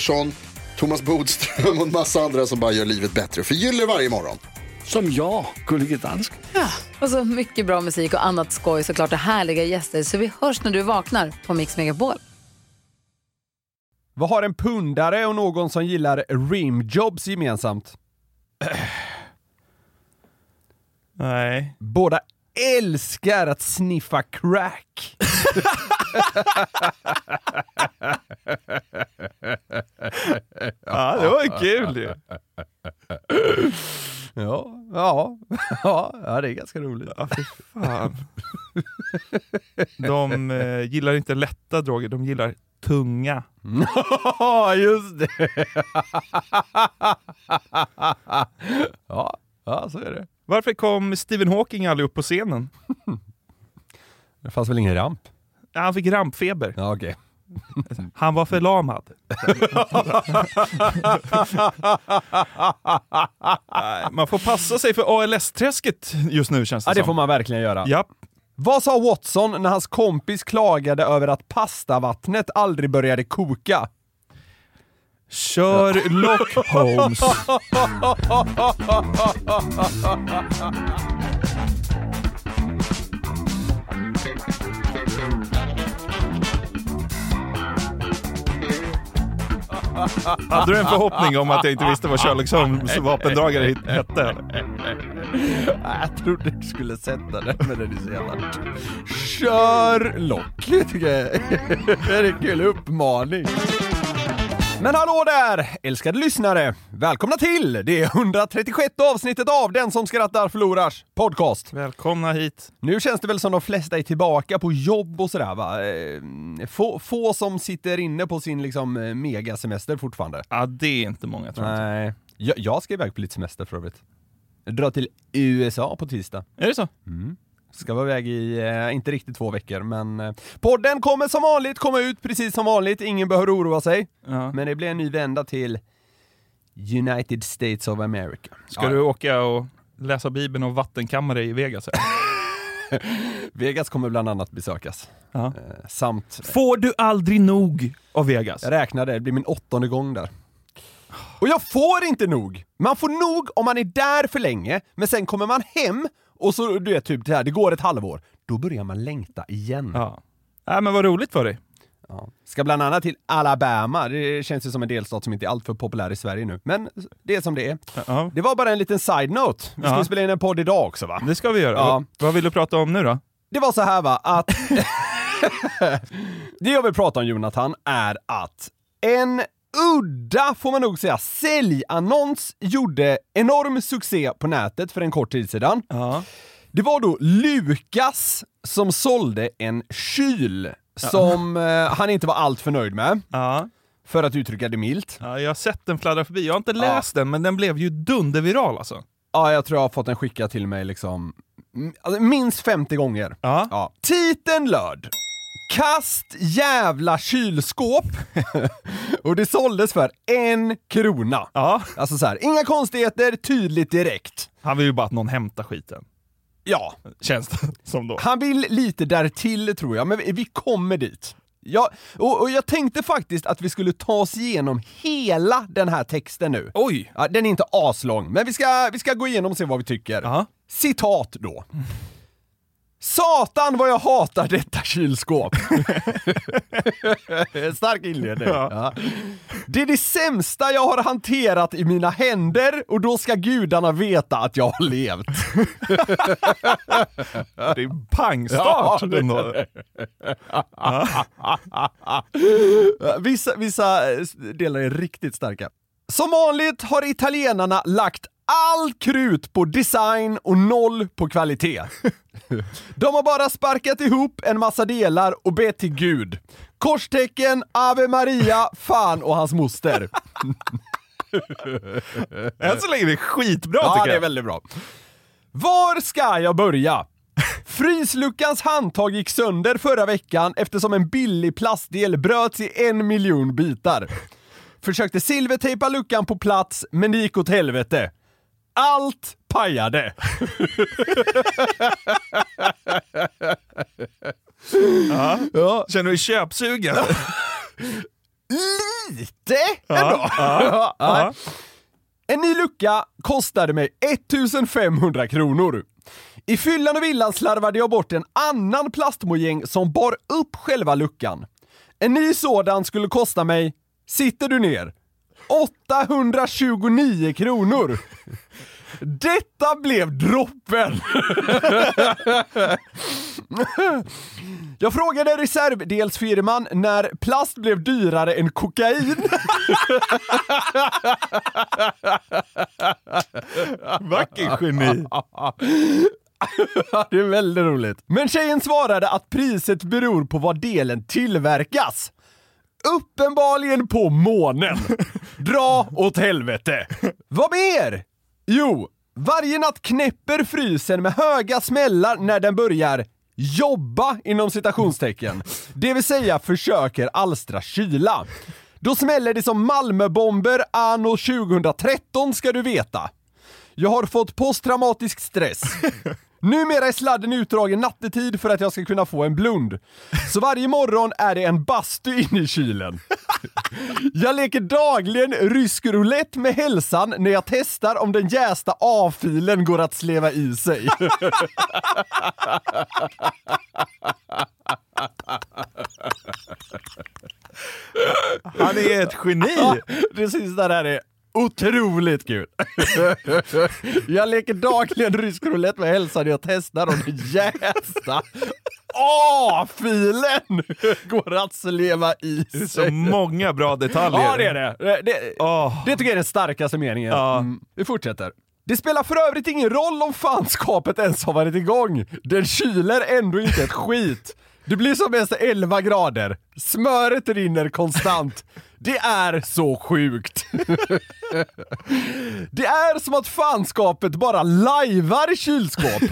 Pettersson, Thomas Bodström och en massa andra som bara gör livet bättre. Förgyller varje morgon. Som jag, Gullige Dansken. Och så mycket bra musik och annat skoj såklart och härliga gäster. Så vi hörs när du vaknar på Mix Megapol. Vad har en pundare och någon som gillar rimjobs gemensamt? Nej. Båda älskar att sniffa crack. Ja, det var ju kul ju. Ja, ja, ja, det är ganska roligt. Ja, fy fan. De eh, gillar inte lätta droger, de gillar tunga. Ja, just det. ja, ja, så är det. Varför kom Stephen Hawking aldrig upp på scenen? Det fanns väl ingen ramp? Han fick rampfeber. Ja, okej. Han var förlamad. Man får passa sig för ALS-träsket just nu känns det Ja, det som. får man verkligen göra. Ja. Vad sa Watson när hans kompis klagade över att pastavattnet aldrig började koka? Kör Lock Holmes. Hade du en förhoppning om att jag inte visste vad Sherlock Holmes vapendragare hette? Jag trodde du skulle sätta den, men den är så jävla... Sherlock! tycker jag. Det är en kul uppmaning. Men hallå där, älskade lyssnare! Välkomna till det 136 avsnittet av Den som skrattar förlorars podcast. Välkomna hit. Nu känns det väl som de flesta är tillbaka på jobb och sådär va? Eh, Få, få som sitter inne på sin liksom eh, megasemester fortfarande. Ja, det är inte många tror jag. Nej. Jag, jag ska iväg på lite semester för övrigt. Drar till USA på tisdag. Är det så? Ska vara iväg i, eh, inte riktigt två veckor, men eh, podden kommer som vanligt komma ut precis som vanligt, ingen behöver oroa sig. Ja. Men det blir en ny vända till United States of America. Ska Ja, du åka och läsa Bibeln och vattenkammare i Vegas? Vegas kommer bland annat besökas. Ja. Eh, samt, Får du aldrig nog av Vegas? jag räknade, det blir min åttonde gång där. Och jag får inte nog! Man får nog om man är där för länge, men sen kommer man hem och så, du vet, typ det här, det går ett halvår. Då börjar man längta igen. Ja. Nej, men vad roligt för dig. Ja. Ska bland annat till Alabama, det känns ju som en delstat som inte är alltför populär i Sverige nu. Men det är som det är. Ja, Det var bara en liten side-note. Vi ska ju spela in en podd idag också va? det ska vi göra. Ja. Vad- Vad vill du prata om nu då? Det var så här va, att... det jag vill prata om Jonathan är att en udda, får man nog säga, säljannons gjorde enorm succé på nätet för en kort tid sedan. Ja. Det var då Lukas som sålde en kyl som eh, han inte var allt för nöjd med, Ja. för att uttrycka det milt. ja, jag har sett den fladdra förbi. Jag har inte läst den, men den blev ju dunderviral alltså. Ja, jag tror jag har fått den skickad till mig liksom alltså, minst 50 gånger. Ja. Ja. Titeln löd Kast jävla kylskåp! och det såldes för en krona. Ja. Alltså så här, inga konstigheter, tydligt direkt. Han vill ju bara att någon hämtar skiten. Ja, Känns det som då. han vill lite därtill tror jag, men vi, kommer dit. Ja, och, och jag tänkte faktiskt att vi skulle ta oss igenom hela den här texten nu. Oj! Ja, den är inte aslång, men vi ska, vi ska gå igenom och se vad vi tycker. Ja. Citat då. Satan vad jag hatar detta kylskåp. Stark inledning. Ja. Det är det sämsta jag har hanterat i mina händer och då ska gudarna veta att jag har levt. Det är pangstart det är ändå. vissa, vissa eh, delar är riktigt starka. Som vanligt har italienarna lagt all krut på design och noll på kvalitet. De har bara sparkat ihop en massa delar och bett till Gud. Korstecken, Ave Maria, fan och hans moster. Än så länge är det skitbra Ja, tycker det är jag. väldigt bra. Var ska jag börja? Frysluckans handtag gick sönder förra veckan eftersom en billig plastdel bröts i en miljon bitar. Försökte silvertejpa luckan på plats, men det gick åt helvete. Allt pajade. Ja. Känner du dig köpsugen? Lite ändå. Ja. En ny lucka kostade mig 1500 kronor. I fyllan och villan slarvade jag bort en annan plastmojäng som bar upp själva luckan. En ny sådan skulle kosta mig, sitter du ner, 829 kronor. Detta blev droppen! Jag frågade reservdelsfirman när plast blev dyrare än kokain. Vilken geni. det är väldigt roligt. Men tjejen svarade att priset beror på var delen tillverkas. Uppenbarligen på månen. Dra åt helvete. Vad mer? Jo, varje natt knäpper frysen med höga smällar när den börjar jobba inom citationstecken. Det vill säga försöker alstra kyla. Då smäller det som Malmöbomber anno 2013 ska du veta. Jag har fått posttraumatisk stress. Numera är sladden utdragen nattetid för att jag ska kunna få en blund. Så varje morgon är det en bastu inne i kylen. Jag leker dagligen rysk roulette med hälsan när jag testar om den jästa A-filen går att sleva i sig. Han är ett geni. Det sista där är otroligt kul. Jag leker dagligen rysk roulette med hälsan jag testar om den jästa A-filen går att sleva i Så sig. många bra detaljer. Ja, det är det. Det, det, Åh. det tycker jag är den starkaste meningen. Ja. Mm. Vi fortsätter. Det spelar för övrigt ingen roll om fanskapet ens har varit igång. Den kyler ändå inte ett skit. Det blir som mest 11 grader. Smöret rinner konstant. Det är så sjukt. Det är som att fanskapet bara lajvar kylskåp.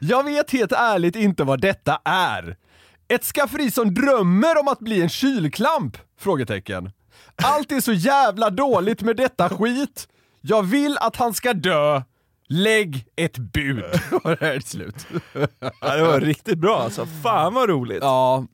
Jag vet helt ärligt inte vad detta är. Ett skafferi som drömmer om att bli en kylklamp? Frågetecken. Allt är så jävla dåligt med detta skit. Jag vill att han ska dö. Lägg ett bud. Och det här är slut. Ja, det var riktigt bra alltså. Fan vad roligt. Ja,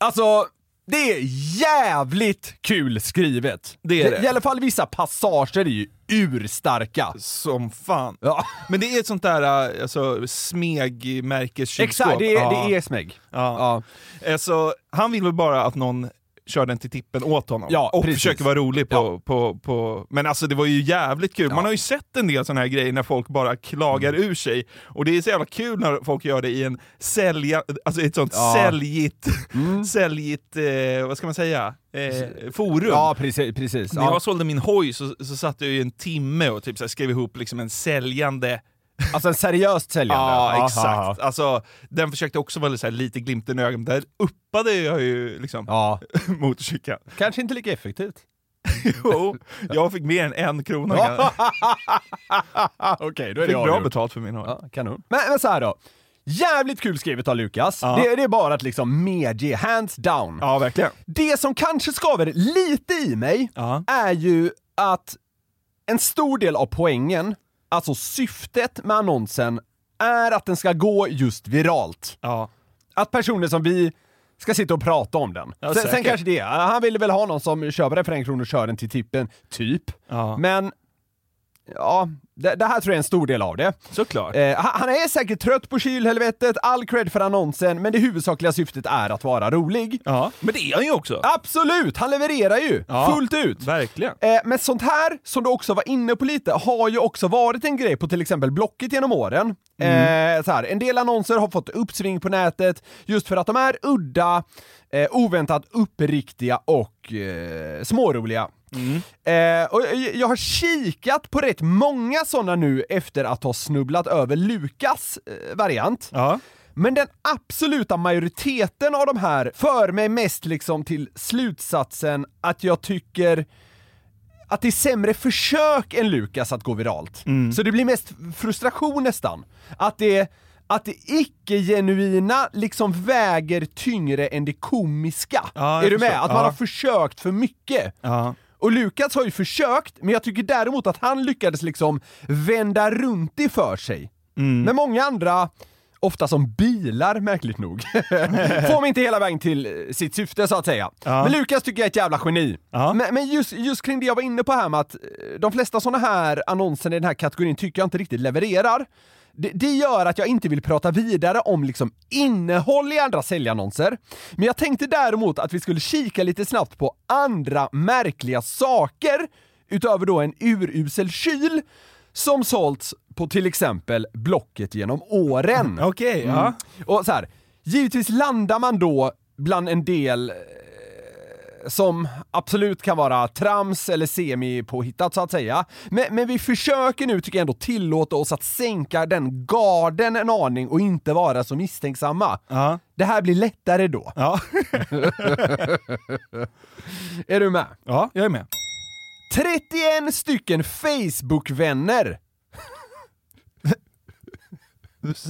alltså det är jävligt kul skrivet. Det är det. I alla fall vissa passager är ju urstarka. Som fan. Ja. Men det är ett sånt där äh, alltså, smegmärkeskylskåp. Exakt, det är, ja. det är smeg. Ja. Alltså, han vill väl bara att någon kör den till tippen åt honom. Ja, och precis. försöker vara rolig på, Ja. på, på... Men alltså det var ju jävligt kul. Man har ju sett en del såna här grejer när folk bara klagar Mm. ur sig. Och det är så jävla kul när folk gör det i en sälja... Alltså ett sånt Ja. säljigt... säljigt... Eh, vad ska man säga? Eh, forum. Ja, precis. precis. När Ja. jag sålde min hoj så, så satt jag ju en timme och typ så skrev ihop liksom en säljande Alltså en seriöst säljande. Ja, exakt. Alltså, den försökte också vara så här, lite glimten i ögat. Där uppade jag ju liksom Ja, motorcykeln. kanske inte lika effektivt. Jo, jag fick mer än en krona. Jag Okej, då är fick det bra betalt för min hoj. Ja, kanon. Men, men så här då. Jävligt kul skrivet av Lukas. Ja. Det, det är bara att liksom medge, hands down. Ja, verkligen. Det som kanske skaver lite i mig Ja. är ju att en stor del av poängen, alltså syftet med annonsen, är att den ska gå just viralt. Ja. Att personer som vi ska sitta och prata om den. Ja, sen, sen kanske det, han ville väl ha någon som köper den för en krona och kör den till tippen, typ. Ja. Men ja, det, det här tror jag är en stor del av det. Såklart. Eh, han, är säkert trött på kylhelvetet, all cred för annonsen, men det huvudsakliga syftet är att vara rolig. Ja, men det är han ju också. Absolut, han levererar ju Ja, fullt ut. Verkligen. Eh, men sånt här, som du också var inne på lite, har ju också varit en grej på till exempel Blocket genom åren. Eh, så här, en del annonser har fått uppsving på nätet just för att de är udda, eh, oväntat uppriktiga och eh, småroliga. Eh, och jag- har kikat på rätt många sådana nu efter att ha snubblat över Lukas eh, variant. Ja. Men den absoluta majoriteten av de här för mig mest liksom till slutsatsen att jag tycker att det är sämre försök än Lukas att gå viralt. Så det blir mest frustration nästan. Att det, att det icke-genuina liksom väger tyngre än det komiska. Ja, är du med? förstår. Att man Ja. har försökt för mycket. Ja. Och Lukas har ju försökt, men jag tycker däremot att han lyckades liksom vända runt det för sig. Mm. Men många andra, ofta som bilar märkligt nog, får mig inte hela vägen till eh, sitt syfte så att säga. Ja. Men Lukas tycker jag är ett jävla geni. Ja. Men, men just, just kring det jag var inne på här med att eh, de flesta såna här annonser i den här kategorin tycker jag inte riktigt levererar. Det, det gör att jag inte vill prata vidare om liksom innehåll i andra säljannonser. Men jag tänkte däremot att vi skulle kika lite snabbt på andra märkliga saker utöver då en urusel kyl som sålts på till exempel Blocket genom åren. Okej, ja. Och så här, givetvis landar man då bland en del som absolut kan vara trams eller semi-påhittat så att säga. Men, men vi försöker nu tycker jag ändå tillåta oss att sänka den garden en aning och inte vara så misstänksamma. Ja. Det här blir lättare då. Ja. Är du med? ja, jag är med. 31 stycken Facebook-vänner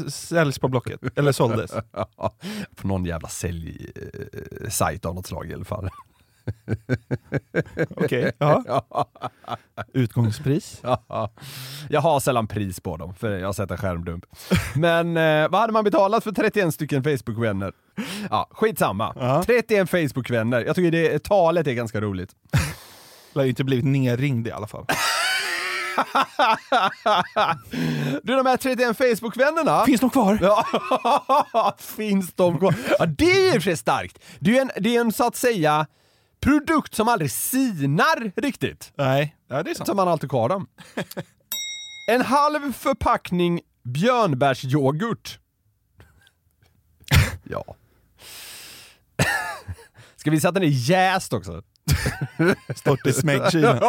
Säljs på Blocket. Eller såldes. på någon jävla säljsajt av något slag i alla fall. Okej. Ja. Utgångspris? Ja, jag har sällan pris på dem, för jag har sett en skärmdump. Men eh, vad hade man betalat för 31 stycken Facebook-vänner? Ja, skitsamma. Ja. 31 Facebook-vänner. Jag tycker det talet är ganska roligt. Lär ju inte blivit nerringd i alla fall. Du, de här 31 Facebook-vännerna... Finns de kvar? Ja, finns de kvar? Ja, det är och för sig starkt. Det är ju en, det är en så att säga produkt som aldrig sinar riktigt. Nej, ja, det är sant. Så man har alltid kvar dem. En halv förpackning björnbärsyoghurt. ja. Ska vi säga att den är jäst också? Stort i smäggkylen.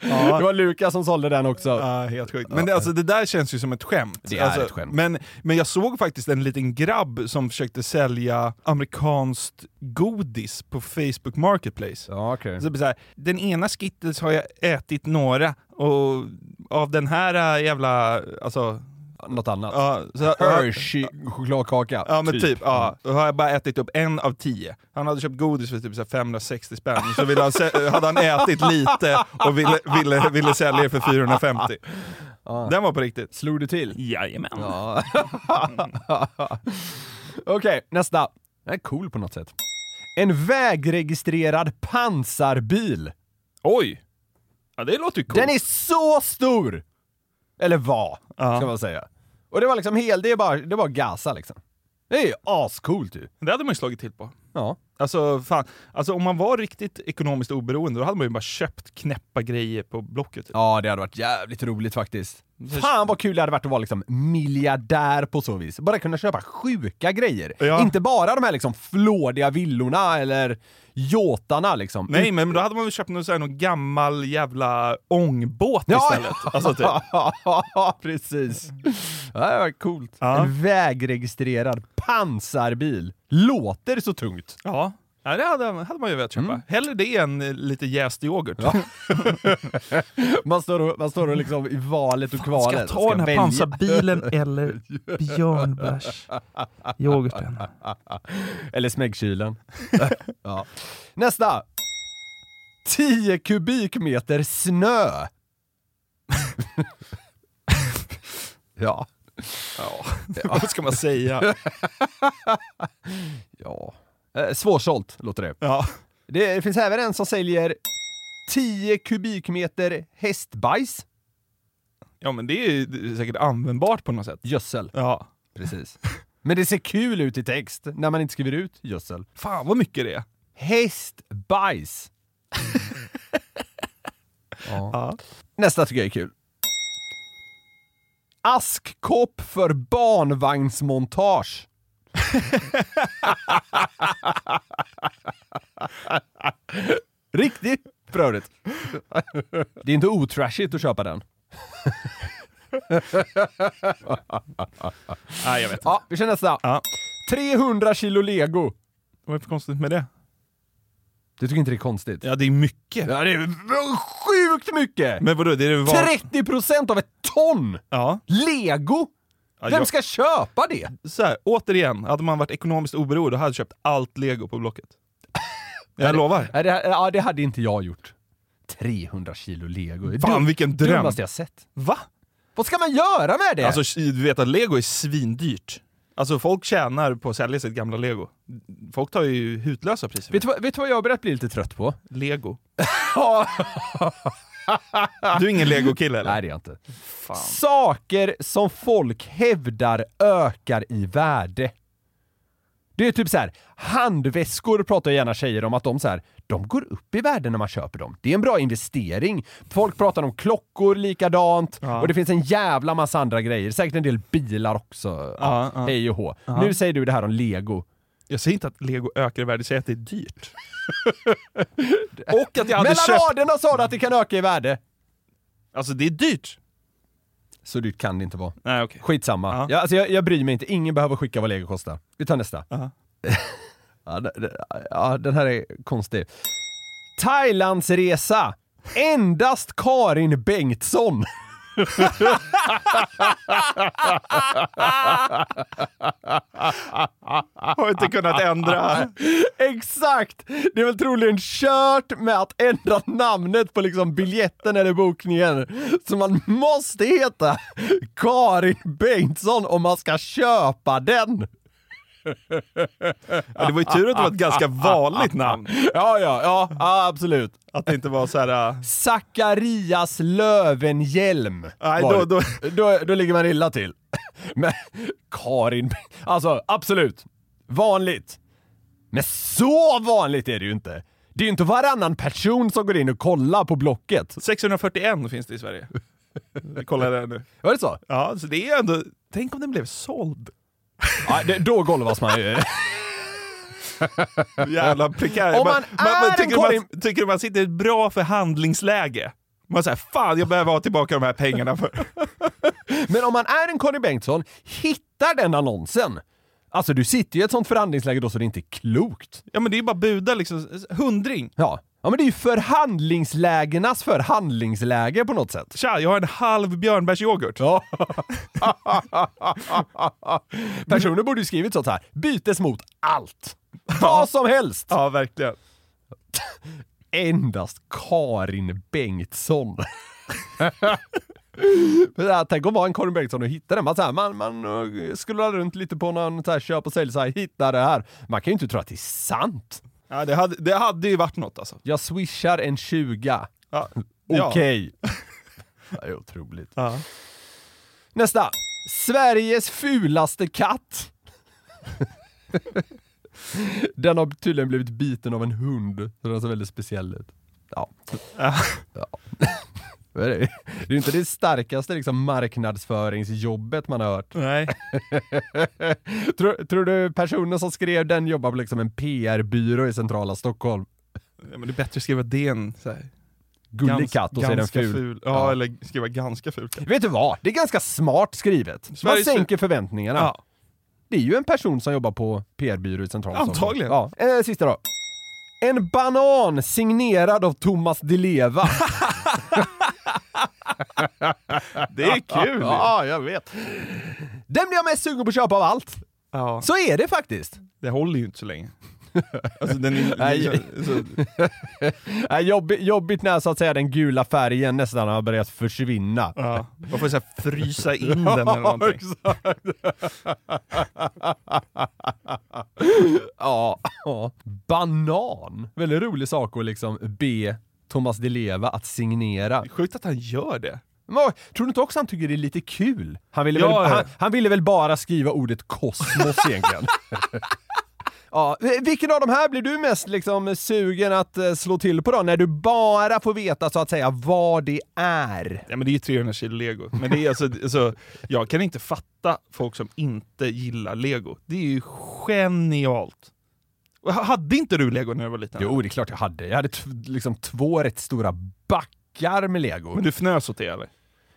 Det var Lukas som sålde den också. Ja, helt sjukt. Men det, alltså, det där känns ju som ett skämt. Det är alltså, ett skämt. Men, men jag såg faktiskt en liten grabb som försökte sälja amerikanskt godis på Facebook Marketplace. Ja, okej. Så det så här, den ena Skittles har jag ätit några, och av den här äh, jävla, alltså... Något annat. Ja, så, Hershey chokladkaka. Ja men typ, ja. Då har jag bara ätit upp en av tio. Han hade köpt godis för typ så här 560 spänn, så ville han, hade han ätit lite och ville, ville, ville sälja det för 450. Den var på riktigt. Slog du till? Jajamän. Ja. Okej, nästa. Den är cool på något sätt. En vägregistrerad pansarbil. Oj! Ja det låter ju coolt. Den är så stor! Eller var, Ja. ska man säga. Och det var liksom hel, det är bara, det var gasa liksom. Det är ju ascoolt ju. Det hade man ju slagit till på. Ja. Alltså, fan. alltså om man var riktigt ekonomiskt oberoende, då hade man ju bara köpt knäppa grejer på Blocket. typ. Ja, det hade varit jävligt roligt faktiskt. Fan vad kul det hade varit att vara liksom miljardär på så vis. Bara kunna köpa sjuka grejer. Ja. Inte bara de här liksom flådiga villorna eller jåtarna liksom. Nej, men då hade man väl köpt någon, här, någon gammal jävla ångbåt Ja. istället. Alltså, typ. Ja, precis. Ja, det var coolt. Ja. En vägregistrerad pansarbil. Låter så tungt. Ja, ja det hade, hade man ju velat köpa. Hellre det än eh, lite jäst yoghurt. Man står och, man står och liksom i valet och kvalet. Ska jag ta den här välja. pansarbilen eller björnbärsyoghurten? Eller smäggkylen. ja. Nästa! 10 kubikmeter snö. ja. Ja, vad ska man säga? Ja. Eh, svårsålt låter det. Ja. Det finns även en som säljer 10 kubikmeter hästbajs. Ja men det är säkert användbart på något sätt. Gödsel. Ja. Precis. Men det ser kul ut i text när man inte skriver ut gödsel. Fan vad mycket det är. Hästbajs. ja. Ja. Nästa tycker jag är kul. Askkopp för barnvagnsmontage. Riktigt för övrigt. Det är inte otrashigt att köpa den. Nej jag vet inte. Ja, vi kör nästa. Ja. 300 kilo lego. Vad är det för konstigt med det? Du tycker inte det är konstigt? Ja det är mycket. Ja, det är sjukt mycket! Men vadå, det är det var... 30% av ett ton! Ja. Lego! ja Vem jag- ska köpa det? Så här, återigen, hade man varit ekonomiskt oberoende hade jag köpt allt lego på Blocket. Jag lovar. Ja, det, ja, det hade inte jag gjort. 300 kilo lego. Det Fan vilken dröm. dummaste jag sett. Va? Vad ska man göra med det? Alltså du vet att lego är svindyrt. Alltså folk tjänar på att sälja sitt gamla lego. Folk tar ju hutlösa priser. vet, du vad, vet du vad jag börjat bli lite trött på? Lego. Du är ingen lego-kille eller? Nej, det är jag inte. Fan. Saker som folk hävdar ökar i värde. Det är typ så här, handväskor pratar gärna tjejer om att de så här, de går upp i värde när man köper dem. Det är en bra investering. Folk pratar om klockor likadant Ja. och det finns en jävla massa andra grejer. Säkert en del bilar också. Ja, ja. Hej och hå. Nu säger du det här om lego. Jag säger inte att lego ökar i värde, jag säger att det är dyrt. Och att jag hade Mellan köpt... raderna sa du att det kan öka i värde. Alltså det är dyrt. Så dyrt kan det inte vara. Nej okej. Skitsamma. Ja. Ja, alltså jag, jag bryr mig inte, ingen behöver skicka vad lego kostar. Vi tar nästa. Ja. ja, det- det- ja, den här är konstig. Thailandsresa. Endast Karin Bengtsson. Har inte kunnat ändra. Exakt! Det är väl troligen kört med att ändra namnet på liksom biljetten eller bokningen. Så man måste heta Karin Bengtsson om man ska köpa den. Ja, det var ju tur att det var ett ganska vanligt namn. Ja, ja, ja, absolut. Att det inte var så här. äh, Zacharias Lövenhjelm. Nej, då- då- då, då ligger man illa till. Men Karin, alltså absolut. Vanligt. Men så vanligt är det ju inte. Det är ju inte varannan person som går in och kollar på Blocket. 641 finns det i Sverige. Kollar det nu. Var det så? Ja, så det är ändå... Tänk om den blev såld. Ja, det, då golvas man ju. Jävla prekär. Om man är en tycker, Karin- man, tycker man sitter i ett bra förhandlingsläge? Man säger fan jag behöver ha tillbaka de här pengarna för... Men om man är en Karin Bengtsson, hittar den annonsen. Alltså du sitter ju i ett sånt förhandlingsläge då så det inte är klokt. Ja men det är ju bara buda liksom, hundring. Ja. Ja men det är ju förhandlingslägenas förhandlingsläge på något sätt. Tja, jag har en halv björnbärsyoghurt. Ja. Personen borde ju skrivit sånt här. bytes mot allt. Vad som helst. Ja, verkligen. Endast Karin Bengtsson. Här, Tänk att vara en Karin Bengtsson och hitta den. Man, så här, man, man uh, scrollar runt lite på någon så här, köp och säljsajt, hittar det här. Man kan ju inte tro att det är sant. Ja, det, hade, det hade ju varit något alltså. Jag swishar en 20. Ja. Okej. Det är otroligt. Ja. Nästa. Sveriges fulaste katt. Den har tydligen blivit biten av en hund, så den ser väldigt speciell ut. Ja. Ja. Det är ju inte det starkaste liksom, marknadsföringsjobbet man har hört. Nej. tror, tror du personen som skrev den jobbar på liksom en PR-byrå i centrala Stockholm? Ja, men det är bättre att skriva det än så här, Gullig gans- katt och så är den ganska ful. Ja, Ja. eller skriva ganska ful katt. Vet du vad? Det är ganska smart skrivet. Man sänker förväntningarna. Ja. Det är ju en person som jobbar på PR-byrå i centrala Stockholm. Antagligen. Ja. Eh, sista då. En banan signerad av Thomas Di Leva. Det är kul. ja, jag vet. Den blir jag mest sugen på att köpa av allt. Ja. Så är det faktiskt. Det håller ju inte så länge. Alltså den är, Nej. så, jobbigt, jobbigt när så att säga den gula färgen nästan har börjat försvinna. ja. Man får så här frysa in den eller någonting. ja, ja. Banan. Väldigt rolig sak att liksom be Thomas Di Leva att signera. Sjukt att han gör det. Men, tror du inte också han tycker det är lite kul? Han ville, Ja, väl, ja. han, han ville väl bara skriva ordet kosmos egentligen? ja, vilken av de här blir du mest liksom sugen att eh, slå till på då? När du bara får veta så att säga vad det är. Ja men det är ju 300 kilo lego. Men det är alltså, alltså, jag kan inte fatta folk som inte gillar lego. Det är ju genialt. Hade inte du lego när du var liten? Jo, det är klart jag hade. Jag hade liksom två rätt stora backar med lego. Men du fnös åt det eller?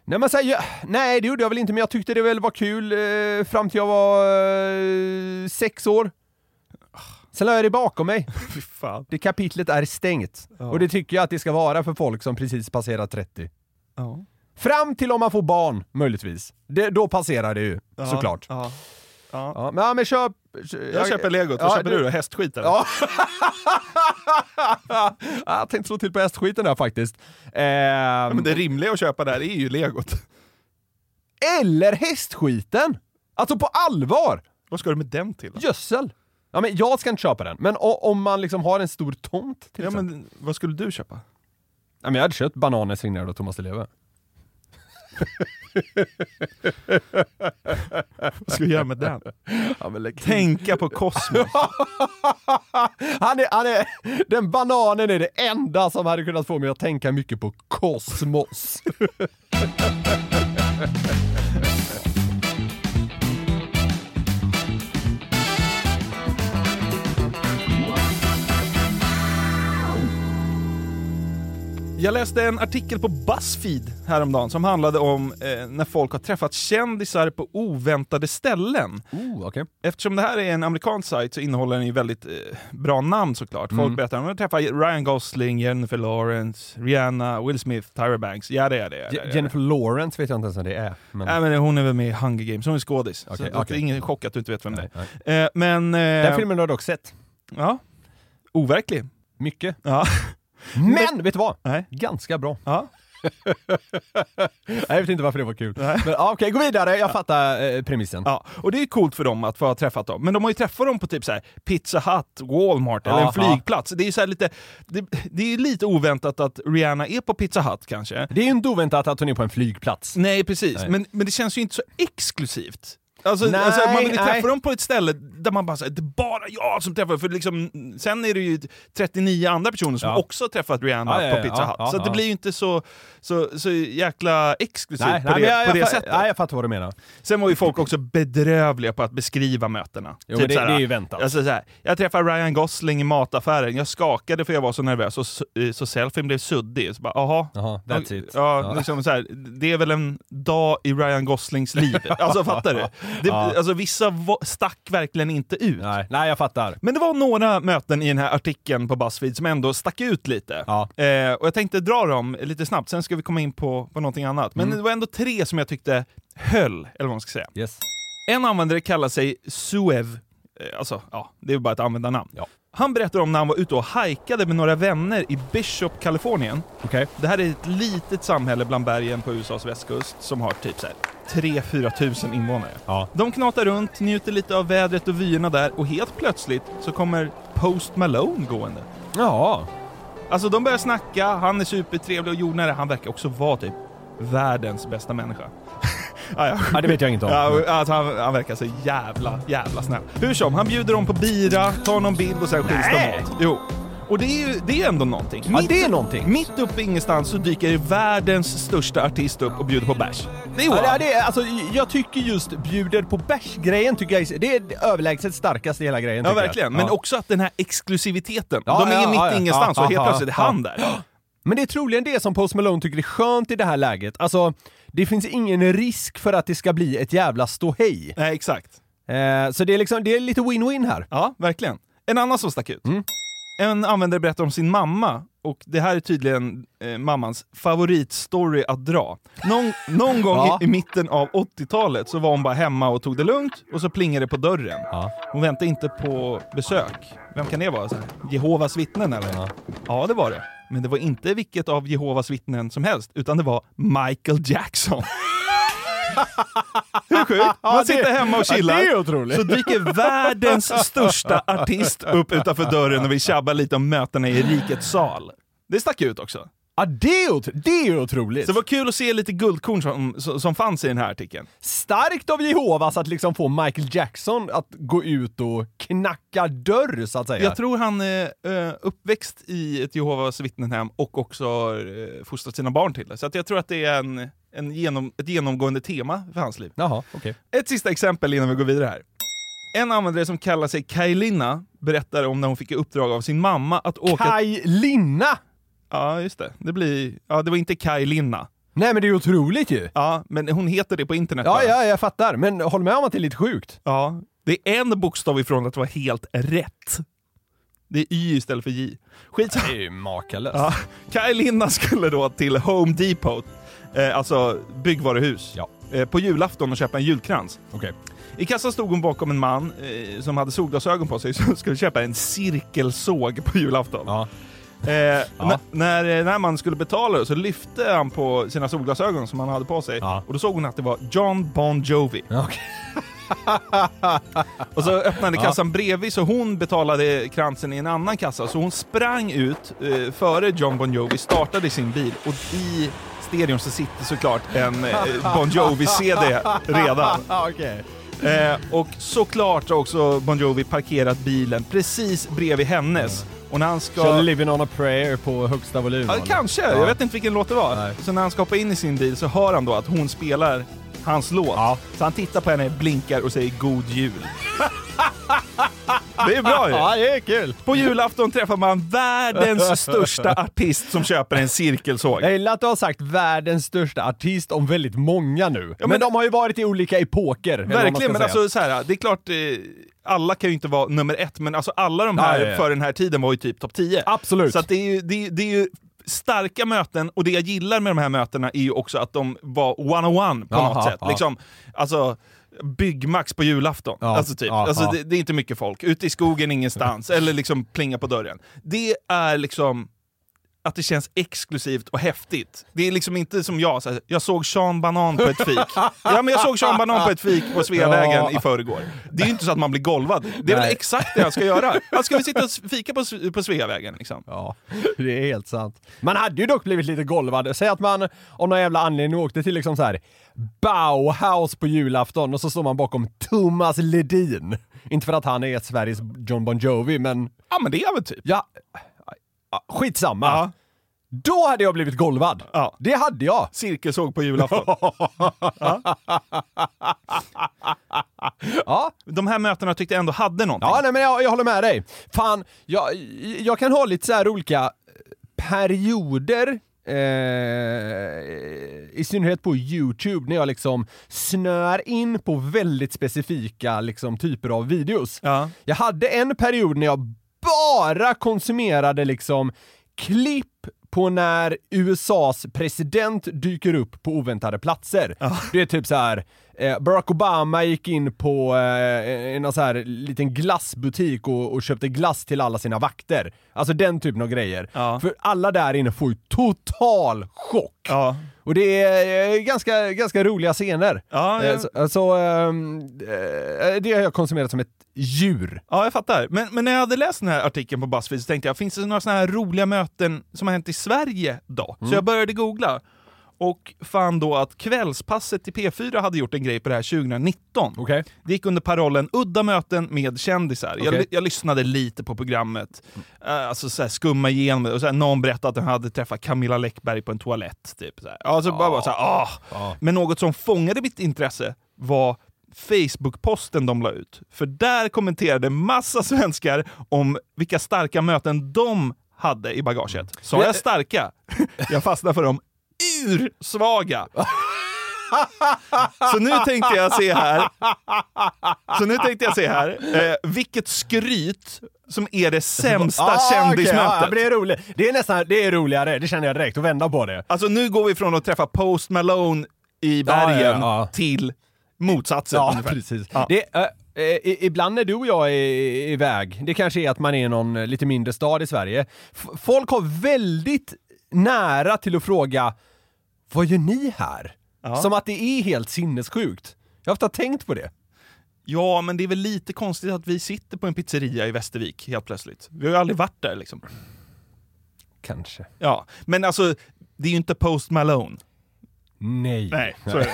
Nej, men så här, jag, nej, det gjorde jag väl inte, men jag tyckte det väl var kul eh, fram till jag var eh, sex år. Sen la jag det bakom mig. Det kapitlet är stängt. Och det tycker jag att det ska vara för folk som precis passerat 30. Ja. Fram till om man får barn, möjligtvis. Det, då passerar det ju, såklart. Ja. Ja. Ja, men, ja, men köp... Jag köper legot, vad Ja, köper du då? Hästskit eller? Ja. jag tänkte slå till på hästskiten där faktiskt. Ehm, Men det rimliga att köpa där är ju legot. Eller hästskiten! Alltså på allvar! Vad ska du med den till? Då? Gödsel! Ja, men jag ska inte köpa den, men om man liksom har en stor tomt till Ja, exempel. men vad skulle du köpa? Ja, men jag hade köpt bananer signerade av Thomas Di Leva. Vad ska du göra med den? Ja, Tänka på kosmos. han är, han är, den bananen är det enda som hade kunnat få mig att tänka mycket på kosmos. Jag läste en artikel på Buzzfeed häromdagen som handlade om eh, när folk har träffat kändisar på oväntade ställen. Oh, okay. Eftersom det här är en amerikansk sajt så innehåller den ju väldigt eh, bra namn såklart. Folk Mm. berättar om de träffar Ryan Gosling, Jennifer Lawrence, Rihanna, Will Smith, Tyra Banks, jada jada jada. jada. Jennifer Lawrence vet jag inte ens vad det är. Men... Nej, men hon är väl med i Hunger Games, hon är skådis. Okej, så det okej. är ingen chock att du inte vet vem det Nej, är. Eh, men... Eh, Den filmen har du dock sett. Ja. Overklig. Mycket. Ja. Men, vet du vad? Nej. Ganska bra. ja. Nej, jag vet inte varför det var kul. Men, Okej, gå vidare. Jag fattar eh, premissen. Ja, och det är coolt för dem att få ha träffat dem. Men de har ju träffat dem på typ så här Pizza Hut, Walmart eller en Aha. flygplats. Det är, så lite, det, det är lite oväntat att Rihanna är på Pizza Hut kanske. Det är ju inte oväntat att hon är på en flygplats. Nej, precis. Nej. Men, men det känns ju inte så exklusivt. Alltså, Nej, alltså man vill ju träffa dem på ett ställe där man bara säger det är bara jag som träffar, för liksom, sen är det ju 39 andra personer som Ja. också träffat Rihanna Ja, ja, på Pizza Hut. ja, så det blir ju inte så, så, så jäkla exklusivt Nej, på nej, det, jag, på det jag, sättet. nej, jag fattar vad du menar. Sen var ju folk också bedrövliga på att beskriva mötena. Jo, men det- såhär, det är ju väntat. Alltså, såhär, jag träffade Ryan Gosling i mataffären, jag skakade för jag var så nervös, och så, så selfien blev suddig. Så bara, aha. Jaha, that's it. Ja, Ja. Liksom såhär, det är väl en dag i Ryan Goslings liv. Alltså fattar du? Det, Ja. alltså, vissa stack verkligen inte ut. Nej, nej, jag fattar. Men det var några möten i den här artikeln på Buzzfeed som ändå stack ut lite. Ja. Eh, och jag tänkte dra dem lite snabbt, sen ska vi komma in på, på någonting annat. Mm. Men det var ändå tre som jag tyckte höll, eller vad man ska säga. Yes. En användare kallar sig Suev, Eh, alltså ja, det är bara ett användarnamn. Ja. Han berättar om när han var ute och hajkade med några vänner i Bishop, Kalifornien. Okej. Det här är ett litet samhälle bland bergen på USAs västkust som har typ så 3-4 tusen invånare. Ja. De knatar runt, njuter lite av vädret och vyerna där och helt plötsligt så kommer Post Malone gående. Ja. Alltså de börjar snacka, han är supertrevlig och jordnära, han verkar också vara typ världens bästa människa. ja, ja. ja, det vet jag inte om. Ja, alltså han, han verkar så jävla, jävla snäll. Hur som, han bjuder dem på bira, tar någon bild och sen skiljs de åt. Jo. Och det är ju det är ändå någonting. Ja, det är någonting. Mitt uppe i ingenstans så dyker världens största artist upp och bjuder på bärs. Det är Ja, det, är- alltså, jag tycker just bjuder på bärs-grejen tycker jag är, det är det överlägset starkaste i hela grejen. Ja, verkligen. Men också att den här exklusiviteten. Ja, de är ja, mitt ja, ingenstans och helt plötsligt är han där. Men det är troligen det som Post Malone tycker är skönt i det här läget. Alltså, det finns ingen risk för att det ska bli ett jävla ståhej. Nej, exakt. Eh, så det är, liksom, det är lite win-win här. Ja, verkligen. En annan som stack ut. Mm. En användare berättar om sin mamma, och det här är tydligen eh, mammans favoritstory att dra. Någon, någon gång Ja. i, i mitten av 80-talet så var hon bara hemma och tog det lugnt, och så plingade det på dörren. Ja. Hon väntade inte på besök. Vem kan det vara? Så här, Jehovas vittnen eller? Ja. ja, det var det. Men det var inte vilket av Jehovas vittnen som helst, utan det var Michael Jackson. Hur sjukt? Man sitter hemma och ja, chillar. det är otroligt. Så dyker världens största artist upp utanför dörren och vill tjabba lite om mötena i rikets sal. Det stack ut också. Ja, det är, otro- det är otroligt. Så det var kul att se lite guldkorn som, som, som fanns i den här artikeln. Starkt av Jehovas att liksom få Michael Jackson att gå ut och knacka dörr, så att säga. Jag tror han är eh, uppväxt i ett Jehovas vittnenhem och också eh, fostrat sina barn till det. Så att jag tror att det är en, en genom, ett genomgående tema för hans liv. Jaha, okej. Ett sista exempel innan vi går vidare här. En användare som kallar sig Kajlina berättar om när hon fick i uppdrag av sin mamma att åka... Kaj Linna! Ja, just det. Det, blir... ja, det var inte Kajlinna. Nej men det är otroligt ju! Ja, men hon heter det på internet Ja, bara. ja, jag fattar. Men håll med om att det är lite sjukt. Ja, det är en bokstav ifrån att vara helt rätt. Det är Y istället för J. Skitsamma. Det är ju makalöst. Ja. Kaj Linna skulle då till Home Depot, eh, alltså byggvaruhus, Ja. eh, på julafton och köpa en julkrans. Okej. I kassan stod hon bakom en man eh, som hade solglasögon på sig som skulle köpa en cirkelsåg på julafton. Ja. Eh, n- när, när man skulle betala så lyfte han på sina solglasögon som han hade på sig Ja. och då såg hon att det var John Bon Jovi. Okej. Och så öppnade kassan bredvid så hon betalade kransen i en annan kassa. Så hon sprang ut eh, före John Bon Jovi, startade sin bil och i stereon så sitter såklart en eh, Bon Jovi-CD redan. Okej. Eh, och såklart har också Bon Jovi parkerat bilen precis bredvid hennes. Och när han ska... Kör Living on a prayer på högsta volym. Ja, kanske. Ja. Jag vet inte vilken låt det var. Nej. Så när han ska hoppa in i sin bil så hör han då att hon spelar hans låt. Ja. Så han tittar på henne, blinkar och säger God Jul. det är bra ju. Ja, det är kul! På julafton träffar man världens största artist som köper en cirkelsåg. Jag gillar att du har sagt världens största artist om väldigt många nu. men, men- de har ju varit i olika epoker. Verkligen, men alltså så här, det är klart, eh, alla kan ju inte vara nummer ett, men alltså alla de här Ja, ja, ja. för den här tiden var ju typ topp 10. Absolut. Så att det, är ju, det, är- det är ju starka möten, och det jag gillar med de här mötena är ju också att de var one-on-one på Jaha, något sätt. ja. Liksom, alltså, Byggmax på julafton. Ja, Alltså typ. ja, alltså ja. Det, det är inte mycket folk. Ute i skogen ingenstans. eller liksom plinga på dörren. Det är liksom att det känns exklusivt och häftigt. Det är liksom inte som jag, så här, jag såg Sean Banan på ett fik. ja men jag såg Sean Banan på ett fik på Sveavägen Ja. i förrgår. Det är ju inte så att man blir golvad. Det är väl Nej. exakt det jag ska göra. Jag ska vi sitta och fika på, på Sveavägen liksom. Ja, det är helt sant. Man hade ju dock blivit lite golvad. Säg att man av någon jävla anledning åkte till liksom så här Bauhaus på julafton och så står man bakom Thomas Ledin. Inte för att han är Sveriges John Bon Jovi, men Ja men det är väl typ. ja skitsamma. Ja. Då hade jag blivit golvad. Ja. Det hade jag. Cirkelsåg på julafton. Ja, De här mötena tyckte jag ändå hade någonting. ja nej, men jag, jag håller med dig. Fan, jag, jag kan ha lite så här olika perioder Eh, I synnerhet på Youtube när jag liksom snör in på väldigt specifika liksom, typer av videos. Ja. Jag hade en period när jag bara konsumerade liksom klipp på när USAs president dyker upp på oväntade platser. Det är typ så här. Eh, Barack Obama gick in på eh, en så här liten glassbutik och, och köpte glass till alla sina vakter. Alltså den typen av grejer. Ja. För alla där inne får ju total chock. Ja. Och det är eh, ganska, ganska roliga scener. Ja, ja. Så, så ehm, eh, det har jag konsumerat som ett djur. Ja, jag fattar. Men, men när jag hade läst den här artikeln på Buzzfeed så tänkte jag, finns det några sådana här roliga möten som har hänt i Sverige då? Så jag började googla och fann då att Kvällspasset i P4 hade gjort en grej på det här 2019. Okej. Det gick under parollen “Udda möten med kändisar”. Jag, Okej. jag lyssnade lite på programmet, uh, alltså så skumma igenom det, och så någon berättade att han hade träffat Camilla Läckberg på en toalett. Typ, så. Alltså, bara, bara så här, ah. Men något som fångade mitt intresse var Facebook-posten de la ut. För där kommenterade massa svenskar om vilka starka möten de hade i bagaget. Sa jag starka? Jag fastnade för dem ursvaga. Så nu tänkte jag se här, så nu tänkte jag se här, eh, vilket skryt som är det sämsta Ah, kändismötet. okej, ja, det är roligt. Det är nästan, det är roligare, det känner jag direkt, att vända på det. Alltså nu går vi från att träffa Post Malone i bergen Ja, ja, ja. till motsatsen Ja, ungefär. precis. Ja. Det, eh, i- ibland när du och jag är iväg, det kanske är att man är i någon eh, lite mindre stad i Sverige, F- folk har väldigt nära till att fråga vad gör ni här? Som att det är helt sinnessjukt. Jag har ofta tänkt på det. Ja, men det är väl lite konstigt att vi sitter på en pizzeria i Västervik helt plötsligt. Vi har ju aldrig varit där liksom. kanske. Ja, men alltså, det är ju inte Post Malone. Nej. Nej, så är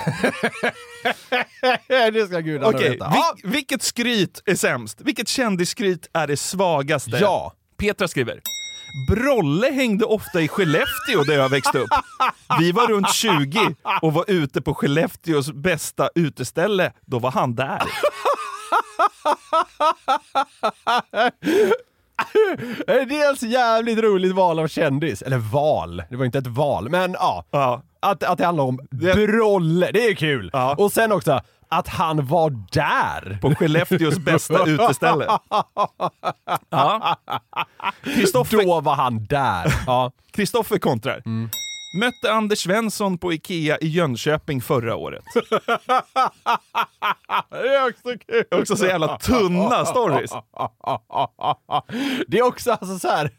det. det ska gudarna Okej, veta. Ja. vil- vilket skryt är sämst? Vilket kändisskryt är det svagaste? Ja. Petra skriver. Brolle hängde ofta i Skellefteå där jag växte upp. Vi var runt 20 och var ute på Skellefteås bästa uteställe. Då var han där. Dels jävligt roligt val av kändis. Eller val, det var inte ett val, men ja. Ja. Att, att det handlar om Brolle, det är kul! Ja. Och sen också att han var där! På Skellefteås bästa uteställe. Ja. Då var han där! Ja. Kristoffer kontrar. Mötte Anders Svensson på Ikea i Jönköping förra året. Det är också kul! Också så jävla tunna stories. Det är också alltså så här.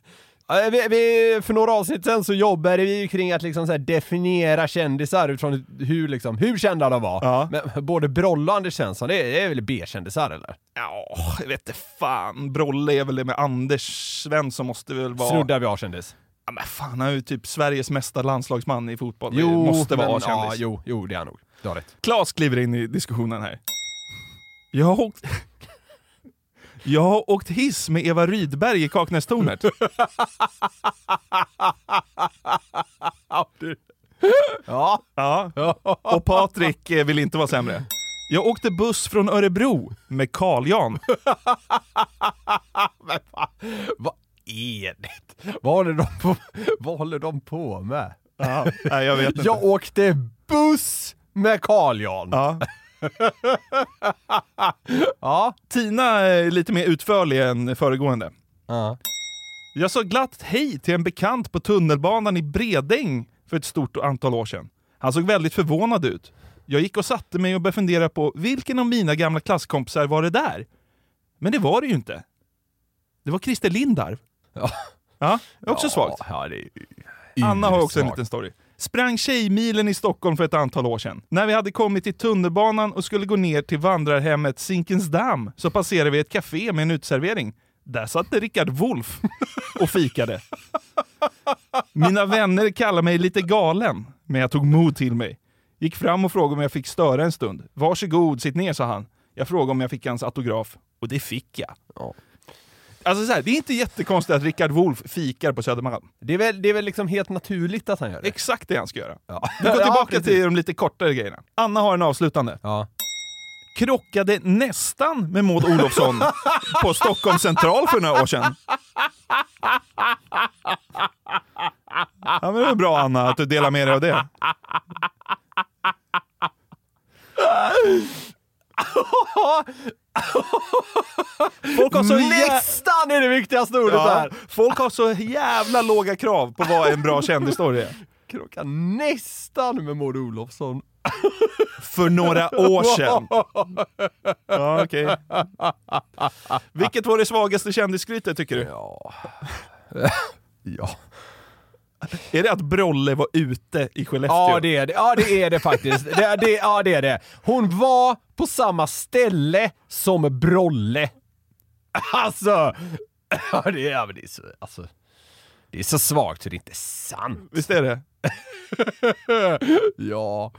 Eh, Vi, vi, för några avsnitt sen så jobbade vi ju kring att liksom så definiera kändisar utifrån hur, liksom, hur kända de var. Ja. Men både Brolle och Anders Svensson, det är, det är väl B-kändisar eller? Ja, jag vet inte fan. Brolle är väl det med Anders Svensson måste väl vara... Snuddar vi A-kändis? Ja, men fan, han är ju typ Sveriges mesta landslagsman i fotboll. det måste vara A-kändis. Ja, jo, jo, det är han nog. Du har rätt. Klas kliver in i diskussionen här. Jag har åkt... Jag har åkt hiss med Eva Rydberg i Kaknästornet. Ja. Ja. Och Patrik eh, vill inte vara sämre. Jag åkte buss från Örebro med Carl Jan. Vad är det? Vad håller de på, vad håller de på med? Ja, jag. Jag åkte buss med Carl Jan. Ja. Ja. Tina är lite mer utförlig än föregående. ja. Jag sa glatt hej till en bekant på tunnelbanan i Bredäng för ett stort antal år sedan. Han såg väldigt förvånad ut. Jag gick och satte mig och började fundera på vilken av mina gamla klasskompisar var det där? Men det var det ju inte. Det var Christer Lindarw. Ja. Ja, det är också ja, svagt. Ja, Anna har också en ursvagt. liten story. Sprang Tjejmilen i Stockholm för ett antal år sedan. När vi hade kommit till tunnelbanan och skulle gå ner till vandrarhemmet Zinkensdamm så passerade vi ett café med en utservering. Där satt Rickard Wolff och fikade. Mina vänner kallade mig lite galen, men jag tog mod till mig. Gick fram och frågade om jag fick störa en stund. Varsågod, sitt ner, sa han. Jag frågade om jag fick hans autograf, och det fick jag. Ja. Alltså så här, det är inte jättekonstigt att Rickard Wolff fikar på Södermalm. Det är, väl, det är väl liksom helt naturligt att han gör det? Exakt det han ska göra. Ja. Vi går Ja, tillbaka precis. till de lite kortare grejerna. Anna har en avslutande. Ja. Krockade nästan med Maud Olofsson på Stockholm central för några år sedan. Ja, men det är bra Anna att du delar med dig av det. Folk har så Nästan är det viktigaste ordet ja, där! folk har så jävla låga krav på vad en bra kändisstory är. Krocka nästan med Maud Olofsson. För några år sedan. Ja, okej. Vilket var det svagaste kändisskrytet tycker du? Ja. ja. Är det att Brolle var ute i Skellefteå? Ja det är det, ja, det, är det faktiskt. Det, det, ja det är det. Hon var på samma ställe som Brolle. Alltså! Ja, det är, det är så, alltså, det är så svagt så det är inte sant. Visst är det? Ja.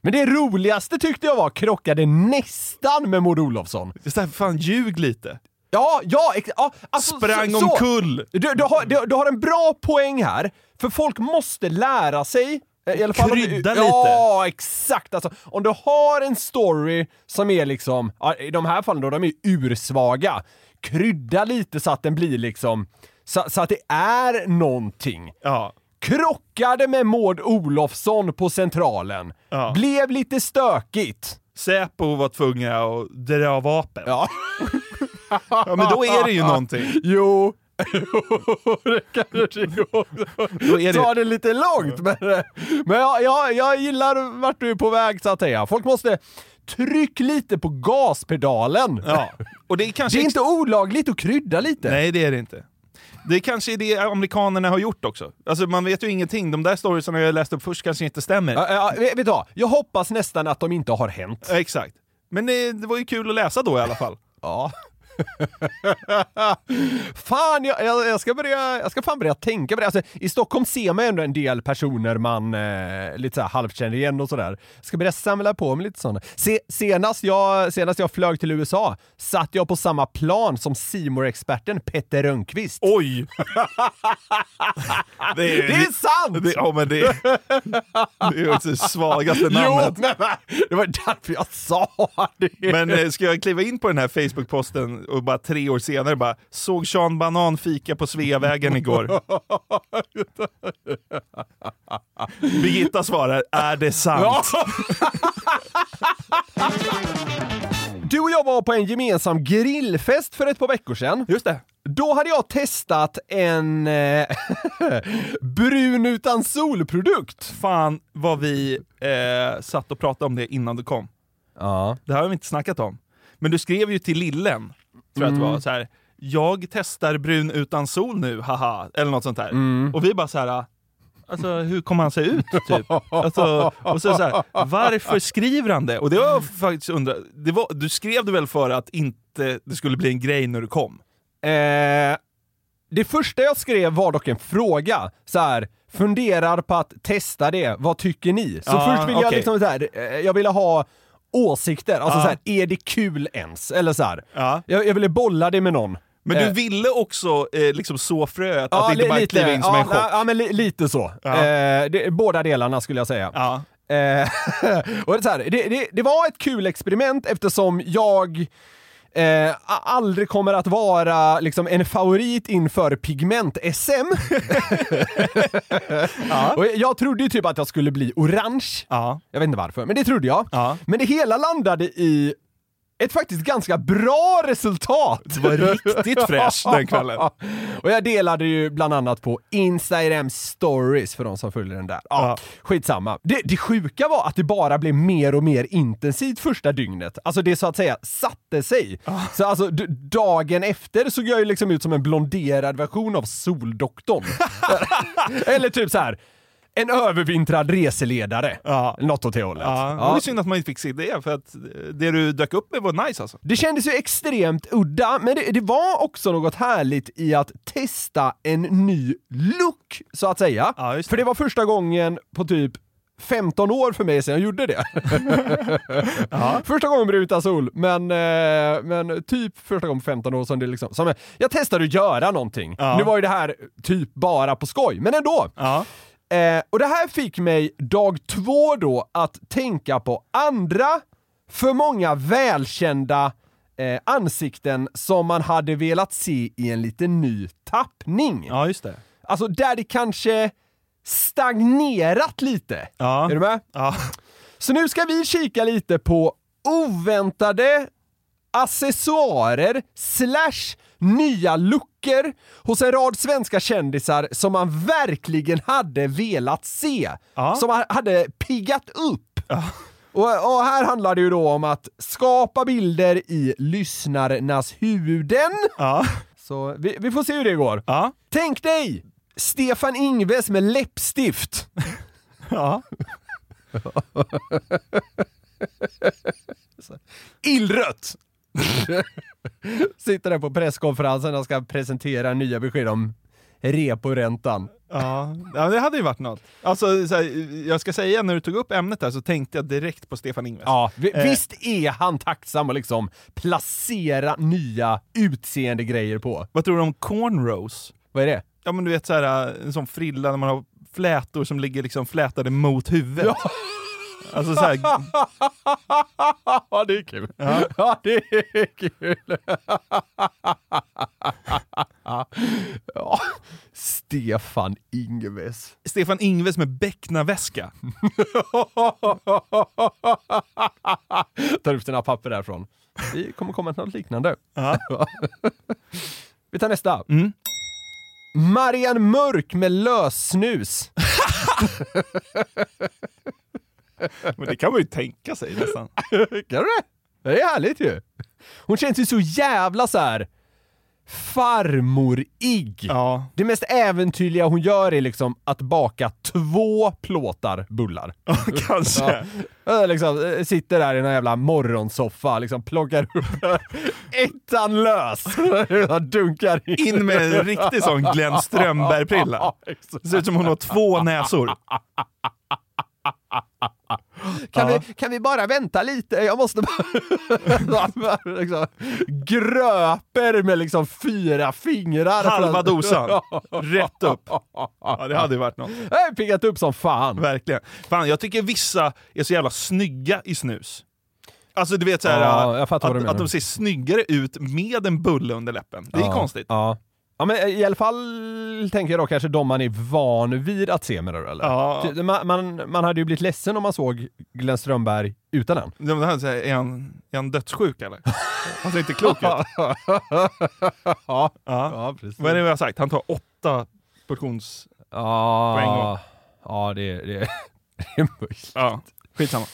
Men det roligaste tyckte jag var krockade nästan med Maud Olofsson. Det så här, fan ljug lite. Ja, ja, ex- ja alltså, Sprang så, så. omkull. Du, du, har, du, du har en bra poäng här, för folk måste lära sig eh, i alla fall om- Krydda Ja, exakt! Alltså, om du har en story som är liksom, i de här fallen då, de är ursvaga. Krydda lite så att den blir liksom, så, så att det är någonting. Ja. Krockade med Maud Olofsson på Centralen. Ja. Blev lite stökigt. Säpo var tvungna att dra vapen. Ja. Ja, men då är det ju någonting. Jo. det kanske går. Är det- Ta det lite långt, men, men jag, jag, jag gillar vart du är på väg så att säga. Folk måste tryck lite på gaspedalen. Ja. Och det är kanske Det är inte olagligt att krydda lite. Nej, det är det inte. Det kanske är det amerikanerna har gjort också. Alltså man vet ju ingenting. De där storiesarna jag läst upp först kanske inte stämmer. Ja, ja, vet du vad? Jag hoppas nästan att de inte har hänt. Ja, Exakt. Men det, det var ju kul att läsa då i alla fall. Ja. fan, jag, jag, jag, ska börja, jag ska fan börja tänka på det. Alltså, I Stockholm ser man ju ändå en del personer man eh, lite så här halvt känner igen och sådär. Jag ska börja samla på mig lite sådana. Se, senast, jag, senast jag flög till USA satt jag på samma plan som simor experten Petter Rönnqvist. Oj! det, är, Det är sant! Det, ja, men det, det är också det svagaste namnet. Jo, men, det var därför jag sa det. Men eh, ska jag kliva in på den här Facebook-posten och bara tre år senare bara såg Sean Banan fika på Sveavägen igår. Birgitta svarar, är det sant? Du och jag var på en gemensam grillfest för ett par veckor sedan. Just det. Då hade jag testat en eh, brun utan solprodukt. Fan vad vi eh, satt och pratade om det innan du kom. Ja. Det här har vi inte snackat om. Men du skrev ju till Lillen, tror jag att det var, så här. jag testar brun utan sol nu, haha, eller något sånt där. Och vi bara så här. Alltså hur kommer han se ut? Typ? Alltså, och så, så här, varför skriver han det? Och det var jag faktiskt undrat, det var, du skrev det väl för att inte det skulle bli en grej när du kom? Eh, det första jag skrev var dock en fråga. Så här, funderar på att testa det, vad tycker ni? Så Ja, först vill jag okej. liksom så här, eh, jag ville ha åsikter, alltså Ja. så här, är det kul ens? Eller så här, Ja. jag, jag ville bolla det med någon. Men du Eh, ville också eh, liksom så fröet, att Ja, det inte bara kliva in som ja, en chock? Ja, men li, lite så. Ja. Eh, det, båda delarna skulle jag säga. Ja. Eh, och det, så här, det, det, det var ett kul experiment eftersom jag eh, aldrig kommer att vara liksom, en favorit inför pigment-SM. och jag trodde ju typ att jag skulle bli orange. Ja. Jag vet inte varför, men det trodde jag. Ja. Men det hela landade i ett faktiskt ganska bra resultat. Det var riktigt fräscht den kvällen. Och jag delade ju bland annat på Instagram stories för de som följer den där. Ja, Ja. skitsamma. Det, det sjuka var att det bara blev mer och mer intensivt första dygnet. Alltså det så att säga satte sig. Så alltså dagen efter såg jag ju liksom ut som en blonderad version av Soldoktorn. Eller typ så här. En övervintrad reseledare. Ja. Något åt det hållet. Ja, det Ja. var synd att man inte fick se det, för att det du dök upp med var nice alltså. Det kändes ju extremt udda, men det, det var också något härligt i att testa en ny look, så att säga. Ja, det. För det var första gången på typ 15 år för mig sedan jag gjorde det. Första gången med utan sol, men, eh, men typ första gången på 15 år som det liksom, som jag, jag testade att göra någonting. Ja. Nu var ju det här typ bara på skoj, men ändå. Ja. Eh, och det här fick mig dag två då att tänka på andra, för många välkända eh, ansikten som man hade velat se i en lite ny tappning. ja, just det. Alltså där det kanske stagnerat lite. Ja. Är du med? Ja. Så nu ska vi kika lite på oväntade accessoarer slash nya looker hos en rad svenska kändisar som man verkligen hade velat se. Ja. Som ha- hade piggat upp. Och, och här handlar det ju då om att skapa bilder i lyssnarnas huvuden. Ja. Så vi, vi får se hur det går. Ja. Tänk dig Stefan Ingves med läppstift. Ja. illrött! Sitter där på presskonferensen och ska presentera nya besked om reporäntan. Ja. ja, det hade ju varit något. Alltså, så här, jag ska säga, när du tog upp ämnet där så tänkte jag direkt på Stefan Ingves. Ja, vi, Eh. visst är han tacksam att liksom placera nya utseende grejer på. Vad tror du om cornrows? Vad är det? Ja men du vet så här, en sån frilla när man har flätor som ligger liksom flätade mot huvudet. Ja. Alltså så här, Ja, det är kul. Ja, det är kul. ja. Stefan Ingves. Stefan Ingves med becknarväska. Tar upp dina papper därifrån. Vi kommer komma till något liknande. Ja. Vi tar nästa. Mm. Marianne Mörk med lössnus. Men det kan man ju tänka sig nästan. kan du det? Det är härligt ju. Hon känns ju så jävla så här farmor-ig. Ja, Det mest äventyrliga hon gör är liksom att baka två plåtar bullar. kanske. Ja. Liksom, eh, sitter där i någon jävla morgonsoffa, liksom plockar upp ettan lös. Dunkar in. In med en riktig sån Glenn Strömberg-prilla. Ser ut som hon har två näsor. Kan, Ja. vi, kan vi bara vänta lite? Jag måste bara... liksom, gröper med liksom fyra fingrar. Halva dosan. Rätt upp. Ja, det hade ju varit något. Jag har piggat upp som fan. Verkligen. Fan, jag tycker vissa är så jävla snygga i snus. Alltså du vet såhär, Ja, att, att de ser snyggare ut med en bulle under läppen. Det är ja. konstigt. Ja. Ja, men i alla fall tänker jag då kanske de man är van vid att se med det eller? Ja. Man, man, man hade ju blivit ledsen om man såg Glenn Strömberg utan den. De här, så här, är, han, är han dödssjuk eller? Han ser inte klok ut. ja. Ja. precis. Vad är det vi har sagt? Han tar åtta portions... Ja, gång. ja det, det, det är möjligt. Ja, skitsamma.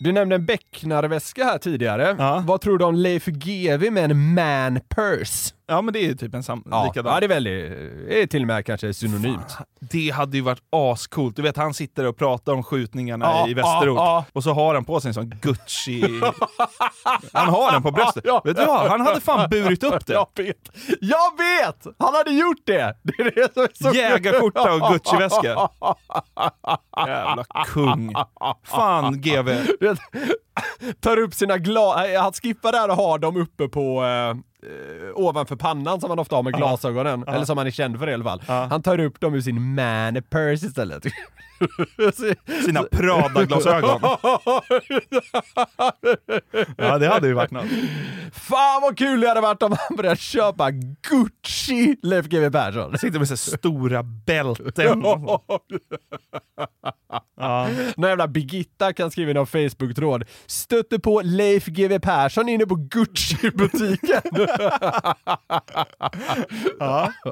Du nämnde en becknarväska här tidigare. Ja. Vad tror du om Leif GW med en man purse? Ja men det är typ en sam- Ja, likadan. ja det är väldigt, det är till och med kanske synonymt. Det hade ju varit ascoolt. Du vet han sitter och pratar om skjutningarna Ja, i Västerort ja, och så har han på sig en sån Gucci... han har den på bröstet. Vet du vad? Han hade fan burit upp det. Jag vet! Jag vet! Han hade gjort det! Det är det som är så Jägarskjorta och Gucci-väska. Jävla kung. Fan GV. Tar upp sina glas... Han skippar där och har dem uppe på... Eh, eh, ovanför pannan som han ofta har med glasögonen. Eller som han är känd för i alla fall. Han tar upp dem ur sin man purse istället. Sina Prada-glasögon. Ja det hade ju varit något. Fan vad kul det hade varit om han började köpa Gucci Leif GW Persson. Sitter med så stora bälten. Ja. Någon jävla Birgitta kan skriva i någon Facebook-tråd. Stötte på Leif GW Persson inne på Gucci-butiken. Ja.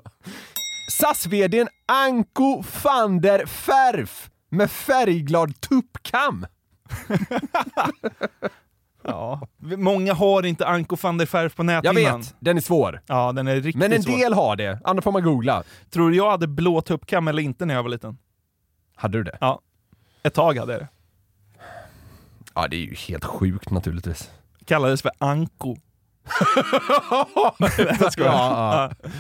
SAS-VDn Anko van der Ferf med färgglad tuppkam. Ja. Många har inte Anko van der Ferf på Jag näthinnan. vet, den är svår. Ja, den är riktigt Men en svår. del har det, andra får man googla. Tror du jag hade blå tuppkam eller inte när jag var liten? Hade du det? Ja. Ett tag hade jag det. Ja, det är ju helt sjukt naturligtvis. Kallades för Anko. Jag skojar. Ja, ja.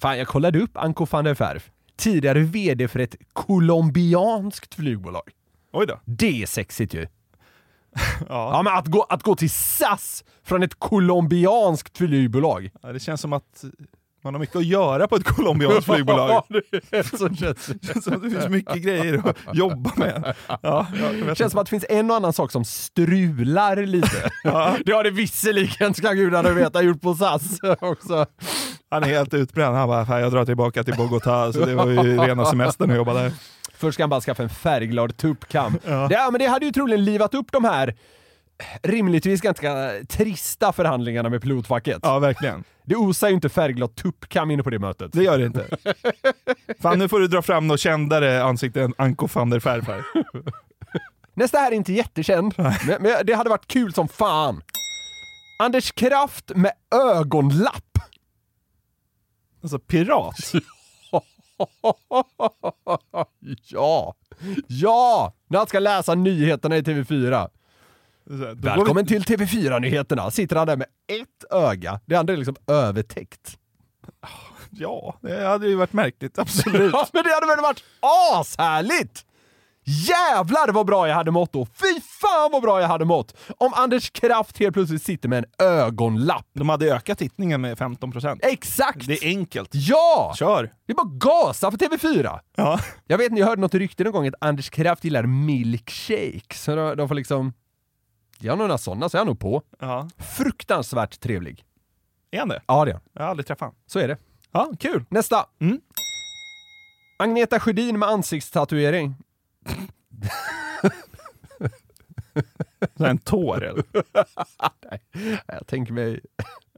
Fan, jag kollade upp Anko van der Ferf. Tidigare VD för ett colombianskt flygbolag. Oj då. Det är sexigt ju. Ja. Ja, men att gå, att gå till SAS från ett colombianskt flygbolag. Ja, det känns som att man har mycket att göra på ett colombianskt flygbolag. Ja, det känns som att det finns mycket grejer att jobba med. Ja, ja, Det känns som att det finns en och annan sak som strular lite. Det har det visserligen, ska gudarna veta, gjort på SAS också. Han är helt utbränd. Han bara, "Fan, jag drar tillbaka till Bogotá. Så det var ju rena semestern att jobba där. Först ska han bara skaffa en färgglad tuppkam. Det, ja, men det hade ju troligen livat upp de här rimligtvis ganska trista förhandlingarna med pilotfacket. Ja, verkligen. Det osar ju inte färgglad tuppkam inne på det mötet. Det gör det inte. Fan, nu får du dra fram något kändare ansikte än Anko van der Ferf här. Nästa här är inte jättekänd, men, men det hade varit kul som fan. Anders Kraft med ögonlapp. Alltså pirat. ja! Ja! När han ska läsa nyheterna i TV4. Så här, då Välkommen till TV4-nyheterna. Sitter han där med ett öga. Det andra är liksom övertäckt. Ja, det hade ju varit märkligt. Absolut. Men det hade väl varit ashärligt! Jävlar vad bra jag hade mått då! Fy fan vad bra jag hade mått! Om Anders Kraft helt plötsligt sitter med en ögonlapp. De hade ökat tittningen med 15%. Exakt! Det är enkelt. Ja! Kör! Det är bara gasa på TV4! Ja. Jag vet ni, jag hörde något rykte någon gång att Anders Kraft gillar milkshake, så de, de får liksom... Gör några sådana så är han nog på. ja. Fruktansvärt trevlig. Är han det? Ja det är han. Jag har aldrig träffat honom. Så är det. Ja, kul. Nästa! Mm. Agneta Sjödin med ansiktstatuering. Så en tår eller? Jag tänker mig...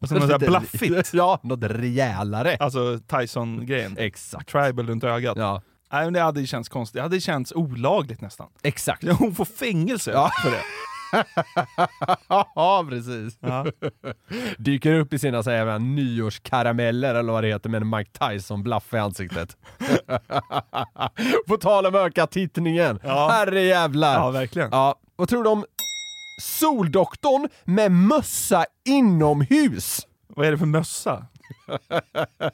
Alltså något här blaffigt. Ja, något rejälare. Alltså Tyson-grejen. Exakt. Tribal runt ögat. Ja, Nej men det hade ju känts konstigt. Det hade känts olagligt nästan. exakt. Hon får fängelse Ja. för det. ja, precis. Ja. Dyker upp i sina så här, nyårskarameller eller vad det heter med en Mike Tyson-blaff i ansiktet. På tal om öka tittningen. Ja. Herre jävlar. ja, verkligen. Ja, vad tror du om Soldoktorn med mössa inomhus? Vad är det för mössa?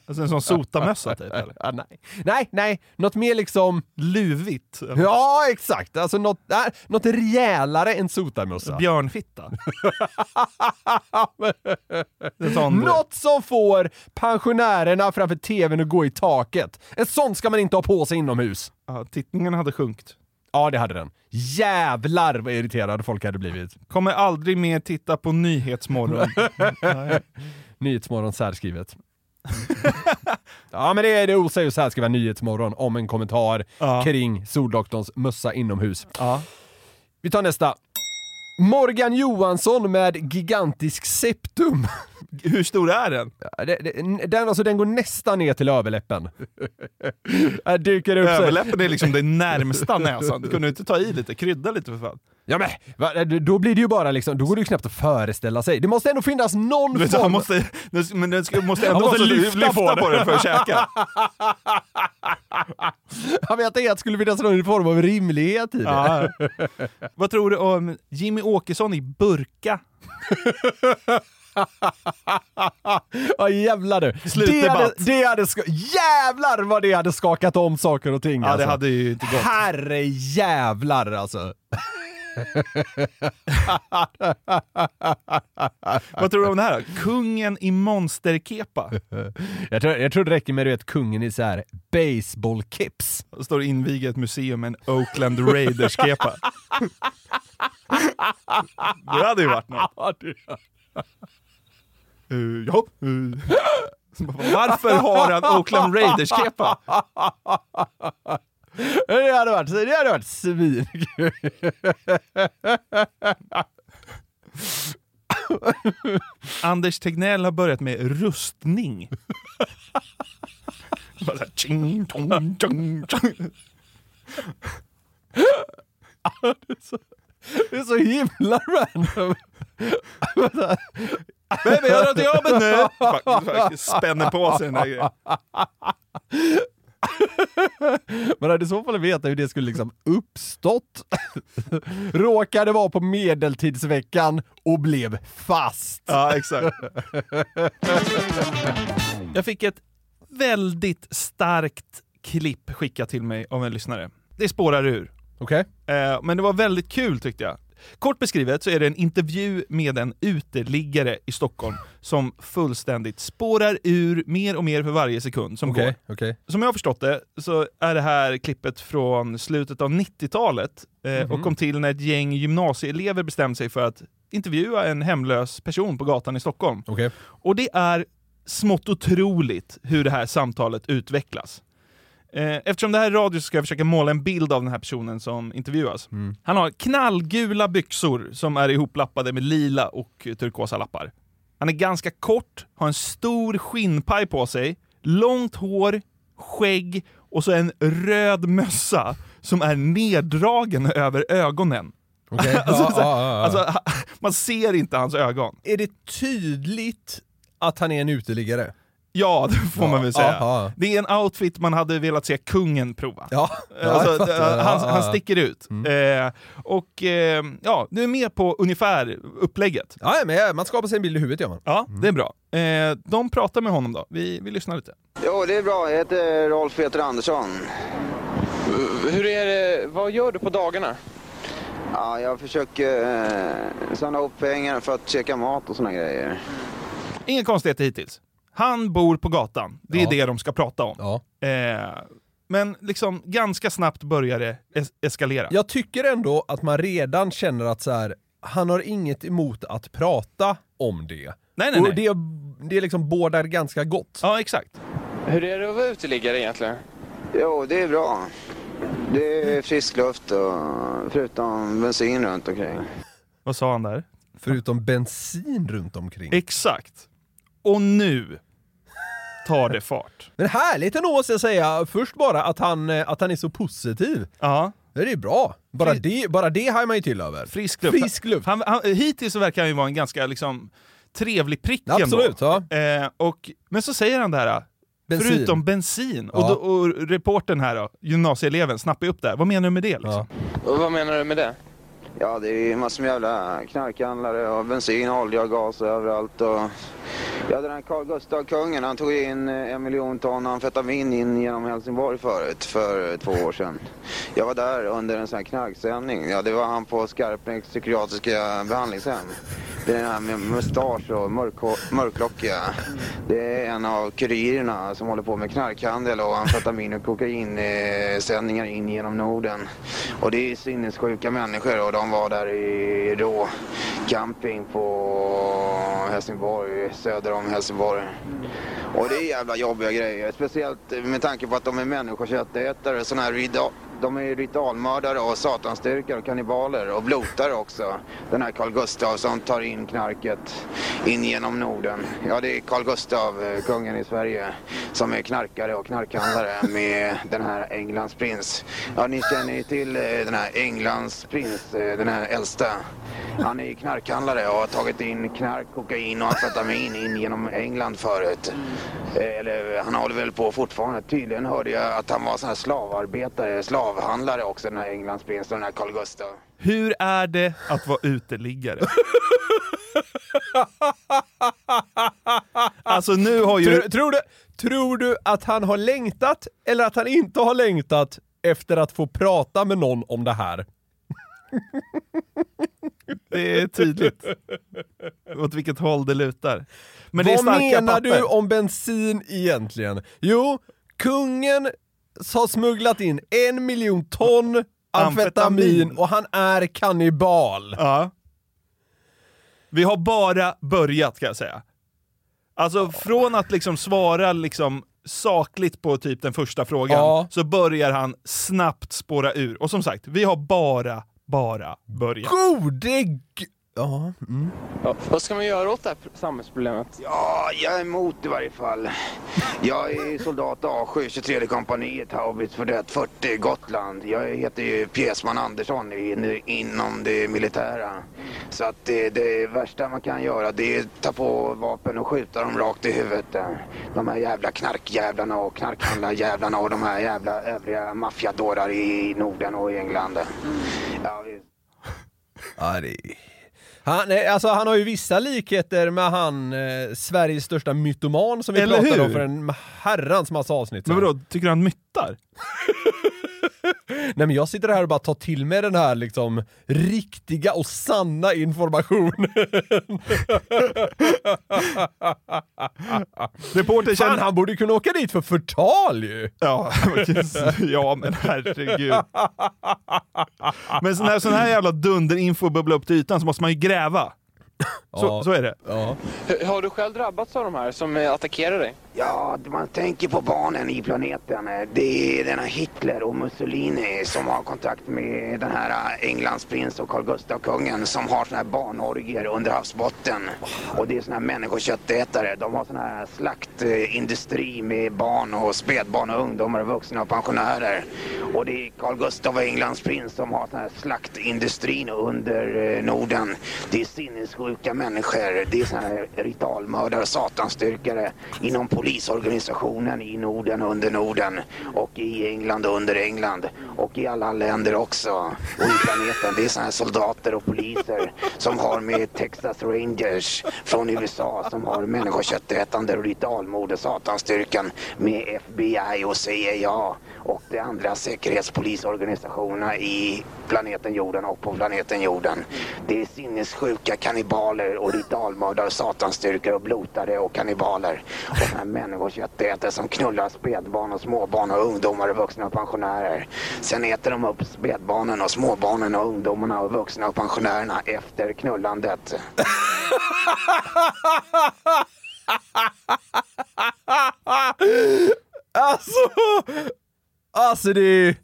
Alltså en sån sotamössa typ eller? Ja, nej. nej, nej, något mer liksom... Luvigt? Ja, exakt. Alltså något, nej, något rejälare än sotarmössa. Björnfitta? en sån, Något som får pensionärerna framför tvn att gå i taket. Ett sånt ska man inte ha på sig inomhus. ja, tittningen hade sjunkit. Ja, det hade den. Jävlar vad irriterade folk hade blivit. Kommer aldrig mer titta på Nyhetsmorgon. Nyhetsmorgon särskrivet. ja men det, det osar ju särskriva Nyhetsmorgon om en kommentar Ja. kring Soldoktorns mössa inomhus. Ja. Vi tar nästa. Morgan Johansson med gigantisk septum. Hur stor är den? Ja, det, det, den, alltså, den går nästan ner till överläppen. Här dyker upp Överläppen är liksom det närmsta näsan. Du kunde inte ta i lite, krydda lite för fan. Ja men, va, då blir det ju bara liksom, då går det ju knappt att föreställa sig. Det måste ändå finnas någon Du vet, form... han måste, men den ska- måste ändå Han måste du lyfta lyfta på på den. den för att käka. Jag vet inte, att det skulle finnas någon form av rimlighet i det. Ja. Vad tror du om Jimmy Åkesson i burka? Ja jävlar du. Slutdebatt. Det hade, det hade jävlar vad det hade skakat om saker och ting Ja, det alltså. hade ju inte gått. Herre jävlar alltså. Vad tror du om det här då? Kungen i monsterkepa. Jag tror, jag tror det räcker med du vet, kungen i så här baseballkeps. Det står inviga ett museum med en Oakland Raiders-kepa. Det hade ju varit något. Uh, ja. Uh. Varför har han Oakland Raiders-kepa? Det hade varit, det hade varit svin. Anders Tegnell har börjat med rustning. Tjing, tong, tjong. Det är så himla random. Baby, jag drar till jobbet nu! Spänner på sig den där grejen. Man hade i så fall veta hur det skulle liksom uppstått. Råkade vara på medeltidsveckan och blev fast. Ja, exakt. Jag fick ett väldigt starkt klipp skickat till mig av en lyssnare. Det spårar ur. Okej? Eh, Men det var väldigt kul tyckte jag. Kort beskrivet så är det en intervju med en uteliggare i Stockholm som fullständigt spårar ur mer och mer för varje sekund som går. Okej, okej. Som jag har förstått det så är det här klippet från slutet av 90-talet eh, och kom till när ett gäng gymnasieelever bestämde sig för att intervjua en hemlös person på gatan i Stockholm. Okej. Och det är smått otroligt hur det här samtalet utvecklas. Eh, Eftersom det här är radio så ska jag försöka måla en bild av den här personen som intervjuas. Han har knallgula byxor som är ihoplappade med lila och turkosa lappar. Han är ganska kort, har en stor skinnpaj på sig, långt hår, skägg och så en röd mössa som är neddragen över ögonen. Okej. Alltså, ja, ja, ja. alltså, man ser inte hans ögon. är det tydligt att han är en uteliggare? Ja, det får man väl säga. ja. Det är en outfit man hade velat se kungen prova. Ja, Alltså, jag fattar. eh, han, Ja, han ja. sticker ut. Eh, och eh, ja, du är med på ungefär upplägget. Ja, ja, men ja, man skapar sig en bild i huvudet gör man. Ja, det är bra. Eh, de pratar med honom då. Vi, vi lyssnar lite. Jo, det är bra. Jag heter Rolf Peter Andersson. Hur är det, vad gör du på dagarna? Ja, jag försöker eh, samla ihop pengar för att käka mat och såna grejer. Inga konstigheter hittills. Han bor på gatan. Det är Ja. det de ska prata om. Ja. Eh, men liksom ganska snabbt börjar det es- eskalera. Jag tycker ändå att man redan känner att så här, han har inget emot att prata om det. Nej, nej, Och nej. det, det liksom bådar ganska gott. Ja, exakt. Hur är det att vara uteliggare egentligen? Jo, det är bra. Det är frisk luft och förutom bensin runt omkring. Vad sa han där? Förutom bensin runt omkring. Exakt. Och nu tar det fart. Men härligt ändå måste jag säga, först bara att han, eh, att han är så positiv. Ja. Det är ju bra. Bara det, bara det har man ju till över. Frisk luft. Frisk luft. Han, han, hittills så verkar han ju vara en ganska liksom, trevlig prick Absolut, ändå. ja. Eh, och, men så säger han det här, Bensin. förutom bensin. Och, Ja. då, och reporten här då, gymnasieeleven, snappar upp det här. Vad menar du med det? Liksom? Och vad menar du med det? Ja, det är massor med jävla knarkhandlare och bensin, olja och gas överallt. Och... Ja, den här Carl Gustaf, kungen, han tog in eh, en miljon ton amfetamin in genom Helsingborg förut, för eh, två år sedan. Jag var där under en sån här knarksändning. Ja, det var han på Skarpnäcks psykiatriska behandlingshem. Det är den här med mustasch och mörk- mörklockiga. Det är en av kurirerna som håller på med knarkhandel och amfetamin och kokainsändningar in genom Norden. Och det är sinnessjuka människor och de var där i då camping på Helsingborg, söder om Helsingborg. Och det är jävla jobbiga grejer, speciellt med tanke på att de är människoköttätare, sådana här de är ritualmördare och satansdyrkare och kannibaler och blotare också. Den här Carl Gustav som tar in knarket in genom Norden. Ja, det är Carl Gustav, eh, kungen i Sverige, som är knarkare och knarkhandlare med den här Englands prins. Ja, ni känner ju till eh, den här Englands prins, eh, den här äldsta. Han är ju knarkhandlare och har tagit in knark, kokain och amfetamin in genom England förut. Eller han håller väl på fortfarande. Tydligen hörde jag att han var sån här slavarbetare, slavhandlare också, den här Englands prins, den här Carl Gustaf. Hur är det att vara uteliggare? alltså nu har ju... Tror, tror, du, tror du att han har längtat eller att han inte har längtat efter att få prata med någon om det här? Det är tydligt åt vilket håll det lutar. Men det Vad starka menar papper. du om bensin egentligen? Jo, kungen har smugglat in en miljon ton amfetamin, Amfetamin. och han är kannibal. Ja. Vi har bara börjat kan jag säga. Alltså från att liksom svara liksom sakligt på typ den första frågan, Ja. så börjar han snabbt spåra ur. Och som sagt, vi har bara, bara börjat. Gode Ja. Mm. Ja, vad ska man göra åt det här samhällsproblemet? Ja, jag är emot i varje fall. Jag är soldat A7, 23 kompaniet, haubits för det 40, Gotland. Jag heter ju Pjäsman Andersson i, inom det militära. Så att det, det värsta man kan göra det är att ta på vapen och skjuta dem rakt i huvudet. De här jävla knarkjävlarna och knarkhandlarjävlarna och de här jävla övriga maffiadårar i Norden och i England. Ja, det... Han, alltså, han har ju vissa likheter med han, eh, Sveriges största mytoman som vi Eller pratade om hur? för en herrans massa avsnitt Men vadå, tycker du han myttar? Nej men jag sitter här och bara tar till mig den här liksom riktiga och sanna informationen. Reporter Fan, känner... han borde kunna åka dit för förtal ju! Ja, ja men herregud. Men så när sån här jävla dunderinfo bubblar upp till ytan så måste man ju gräva. Så, Ja. så är det. Ja. Har du själv drabbats av de här som eh, attackerar dig? Ja, man tänker på barnen i planeten. Det är denna Hitler och Mussolini som har kontakt med den här äh, Englands prins och Carl Gustaf kungen som har såna här barnorgier under havsbotten. Och det är såna här människoköttätare. De har sån här slaktindustri med barn och spädbarn och ungdomar och vuxna och pensionärer. Och det är Carl Gustaf och Englands prins som har sån här slaktindustrin under äh, Norden. Det är sinnessjuka människor. Det är såna här ritualmördare och satanstyrkare inom polisorganisationen i Norden under Norden och i England och under England och i alla länder också och i planeten. Det är såna här soldater och poliser som har med Texas Rangers från USA som har människoköttätande och ritualmord och satanstyrkan med FBI och CIA och de andra säkerhetspolisorganisationerna i planeten jorden och på planeten jorden. Det är sinnessjuka kannibaler och ritualmördare och satanstyrkor och blotare och kannibaler. Och de här människoköttätare som knullar spädbarn och småbarn och ungdomar och vuxna och pensionärer. Sen äter de upp spädbarnen och småbarnen och ungdomarna och vuxna och pensionärerna efter knullandet. Alltså, alltså det,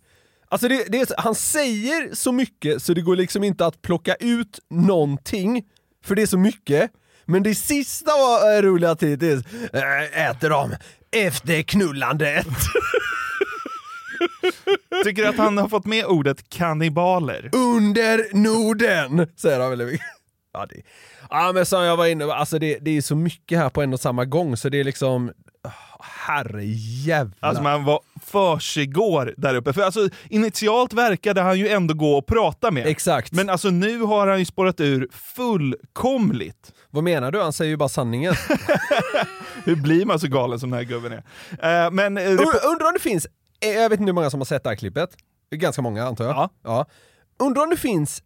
alltså det, det är, han säger så mycket så det går liksom inte att plocka ut någonting, för det är så mycket. Men det sista var eh, roliga tid är äh, äter de efter knullandet. Tycker du att han har fått med ordet kannibaler? Under Norden! Säger han väldigt mycket. Ja, det, ja men som jag var inne alltså det, det är så mycket här på en och samma gång så det är liksom Herrejävlar. Alltså man var försiggår där uppe. För alltså, initialt verkade han ju ändå gå och prata med. Exakt. Men alltså nu har han ju spårat ur fullkomligt. Vad menar du? Han säger ju bara sanningen. Hur blir man så galen som den här gubben är? Eh, men, Und, undrar om det finns, eh, jag vet inte hur många som har sett det här klippet. Ganska många antar jag. Ja. ja. Undrar om det finns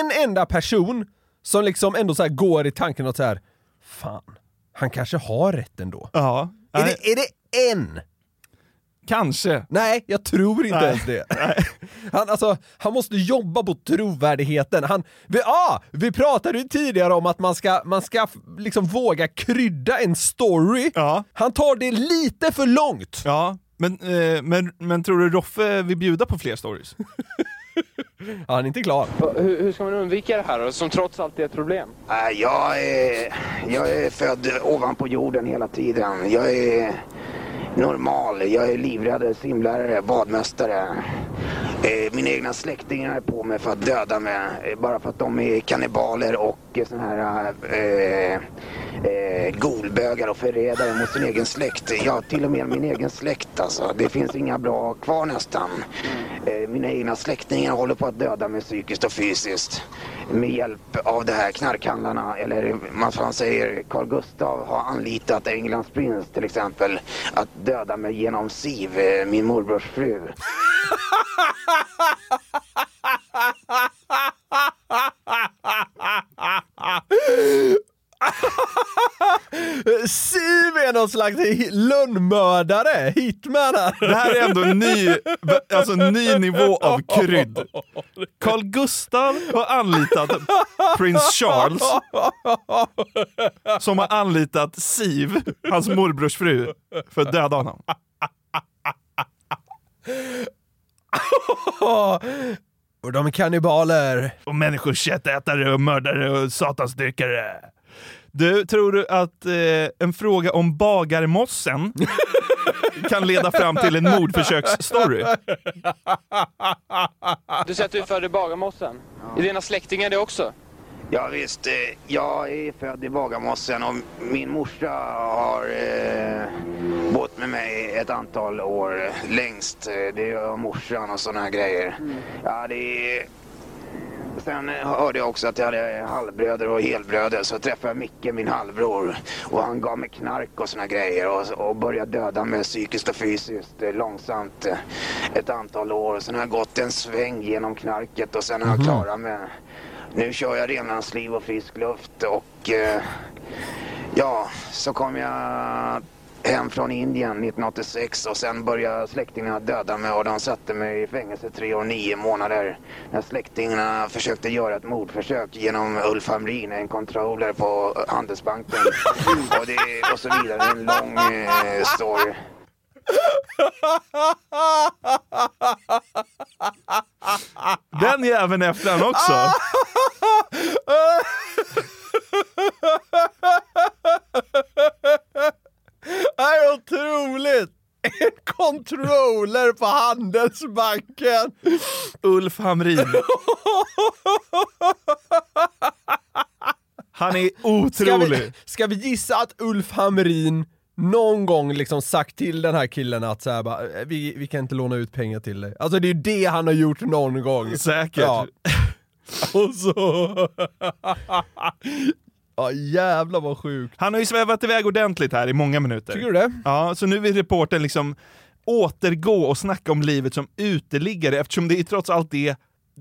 en enda person som liksom ändå så går i tanken att så här, fan, han kanske har rätt ändå. ja. Är Nej, det, är det en? Kanske. Nej, jag tror inte Nej. ens det. Han, alltså, han måste jobba på trovärdigheten. Han, vi, ah, vi pratade ju tidigare om att man ska, man ska liksom våga krydda en story. Ja. Han tar det lite för långt. Ja, men, eh, men, men tror du Roffe vill bjuda på fler stories? Ja, han är inte klar. Hur, hur ska man undvika det här då, som trots allt är ett problem? Nej, Jag är, jag är född ovanpå jorden hela tiden. Jag är normal. Jag är livrädd simlärare, badmästare. Eh, Mina egna släktingar är på mig för att döda mig. eh, Bara för att de är kannibaler och mycket sådana här eh, eh, golbögar och förrädare mot sin egen släkt. Ja, till och med min egen släkt alltså. Det finns inga bra kvar nästan. Eh, Mina egna släktingar håller på att döda mig psykiskt och fysiskt. Med hjälp av det här knarkhandlarna, eller man fan säger Carl Gustav har anlitat Englands prins till exempel att döda mig genom Siv, eh, min morbrors fru. Siv är någon slags lönnmördare, hitman här. Det här är ändå en ny, alltså en ny nivå av krydd. Carl Gustav har anlitat prins Charles, som har anlitat Siv, hans morbrors fru, för att döda honom. Och de är kannibaler. Och människoköttätare och mördare och satansdyrkare. Du, tror du att eh, en fråga om bagarmossen kan leda fram till en mordförsöksstory? Du säger att du är född i Bagarmossen. Är dina släktingar det också? Ja visst, eh, jag är född i Bagarmossen och min morsa har eh, bott med mig ett antal år längst. Eh, Det gör morsan och sådana här grejer. Ja, det är... Sen hörde jag också att jag hade halvbröder och helbröder så träffade jag Micke, min halvbror. Och han gav mig knark och såna grejer och, och började döda mig psykiskt och fysiskt eh, långsamt ett antal år. Sen har jag gått en sväng genom knarket och sen har jag klarat mig. Nu kör jag renlandsliv och frisk luft och eh, ja, så kom jag hem från Indien 1986 och sen började släktingarna döda mig och de satte mig i fängelse tre år och nio månader när släktingarna försökte göra ett mordförsök genom Ulf Hamrin, en controller på Handelsbanken och, det, och så vidare. En lång eh, story. Den jäveln efter han också. Det är otroligt! En controller på Handelsbanken! Ulf Hamrin. Han är Ska otrolig. vi, ska vi gissa att Ulf Hamrin någon gång liksom sagt till den här killen att så här bara, "Eh, vi, vi kan inte låna ut pengar till dig. Alltså det är ju det han har gjort någon gång. Säkert. Ja. Och så... ja jävlar vad sjukt. Han har ju svävat iväg ordentligt här i många minuter. Tycker du det? Ja, så nu vill reportern liksom återgå och snacka om livet som uteliggare eftersom det är trots allt det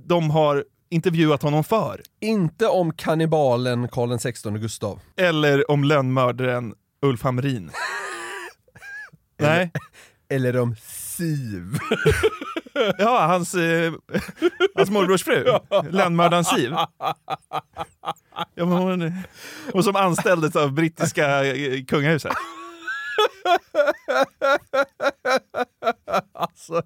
de har intervjuat honom för. Inte om kannibalen Karl XVI Gustav. Eller om lönnmördaren Ulf Hamrin. Nej. Eller om Siv. Ja, hans, eh, hans morbrors fru. Lönnmördaren Siv. Ja, men hon, hon som anställdes av brittiska eh, kungahuset. Alltså,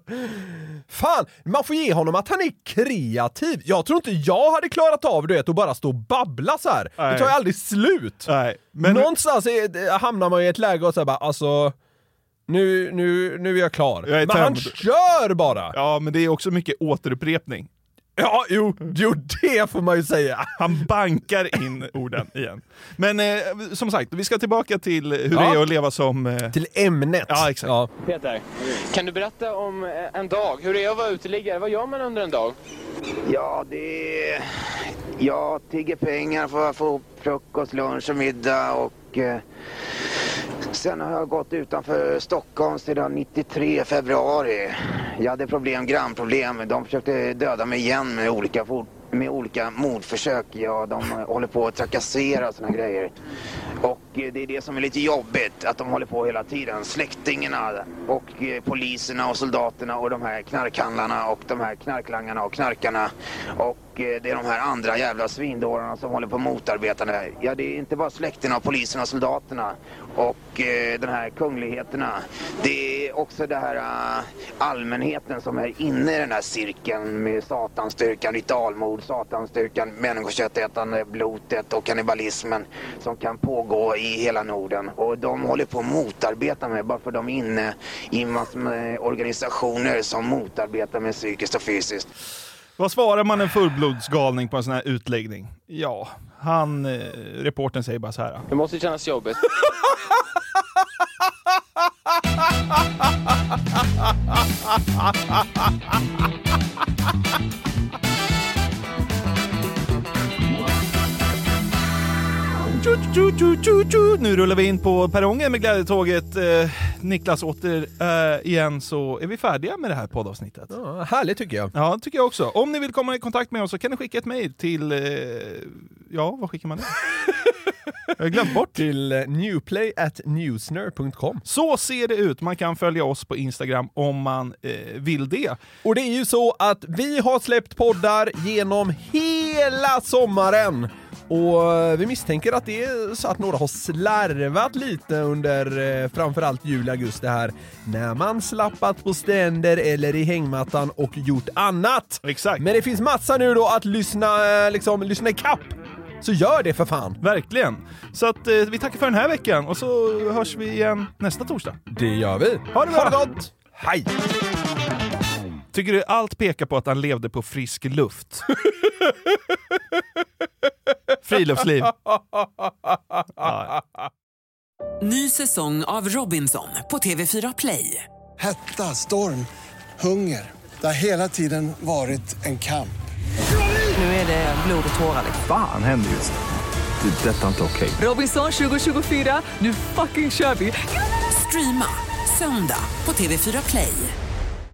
fan, man får ge honom att han är kreativ. Jag tror inte jag hade klarat av du vet, att bara stå och babbla så här. Det Nej. tar ju aldrig slut. Nej, men Någonstans är, hamnar man i ett läge och säger bara alltså, Nu, nu, nu är jag klar. Jag är men han kör bara! Ja, men det är också mycket återupprepning. Ja, jo, jo, det får man ju säga. Han bankar in orden igen. Men eh, som sagt, vi ska tillbaka till hur Ja. det är att leva som... Eh, Till ämnet. Ja, exakt. Ja. Peter, kan du berätta om eh, en dag? Hur det är att vara uteliggare? Vad gör man under en dag? Ja, det är... Jag tigger pengar för att få frukost, lunch och middag och... Eh, sen har jag gått utanför Stockholm sedan 93 februari. Jag hade problem, grannproblem. De försökte döda mig igen med olika, med olika mordförsök. Ja, de eh, håller på att trakassera och såna grejer. Och eh, det är det som är lite jobbigt, att de håller på hela tiden. Släktingarna och eh, poliserna och soldaterna och de här knarkhandlarna och de här knarklangarna och knarkarna. Och Eh, det är de här andra jävla svindårarna som håller på att motarbeta det här. Ja, det är inte bara släkterna och poliserna och soldaterna och eh, den här kungligheterna. Det är också det här eh, allmänheten som är inne i den här cirkeln med satanstyrkan, ritualmord, satanstyrkan, människoköttätande, blotet och kannibalismen som kan pågå i hela Norden. Och de håller på att motarbeta mig bara för de är inne i massor med organisationer som motarbetar mig psykiskt och fysiskt. Vad svarar man en fullblodsgalning på en sån här utläggning? Ja, han, eh, reporten säger bara så här. Det måste kännas jobbigt. Nu rullar vi in på perrongen med glädjetåget. Eh, Niklas, åter eh, igen så är vi färdiga med det här poddavsnittet. Ja, härligt tycker jag. Ja, tycker jag också. Om ni vill komma i kontakt med oss så kan ni skicka ett mejl till... Eh, ja, vad skickar man det? jag har glömt bort. Till eh, newplay at newsner.com. Så ser det ut. Man kan följa oss på Instagram om man eh, vill det. Och det är ju så att vi har släppt poddar genom hela sommaren. Och eh, vi misstänker att det är så att några har slarvat lite under eh, framförallt juli, augusti här. När man slappat på stränder eller i hängmattan och gjort annat. Exakt. Men det finns massa nu då att lyssna, eh, liksom, lyssna ikapp. Så gör det för fan! Verkligen. Så att eh, vi tackar för den här veckan och så hörs vi igen nästa torsdag. Det gör vi. Ha det bra! Ha det gott! Hej! Tycker du allt pekar på att han levde på frisk luft? Friluftsliv. Ja. Ny säsong av Robinson på TV4 Play. Hetta, storm, hunger. Det har hela tiden varit en kamp. Nu är det blod och tårar. Fan händer just nu. Det. är Detta är inte okej. Robinson 2024, nu fucking kör vi! Streama söndag på TV4 Play.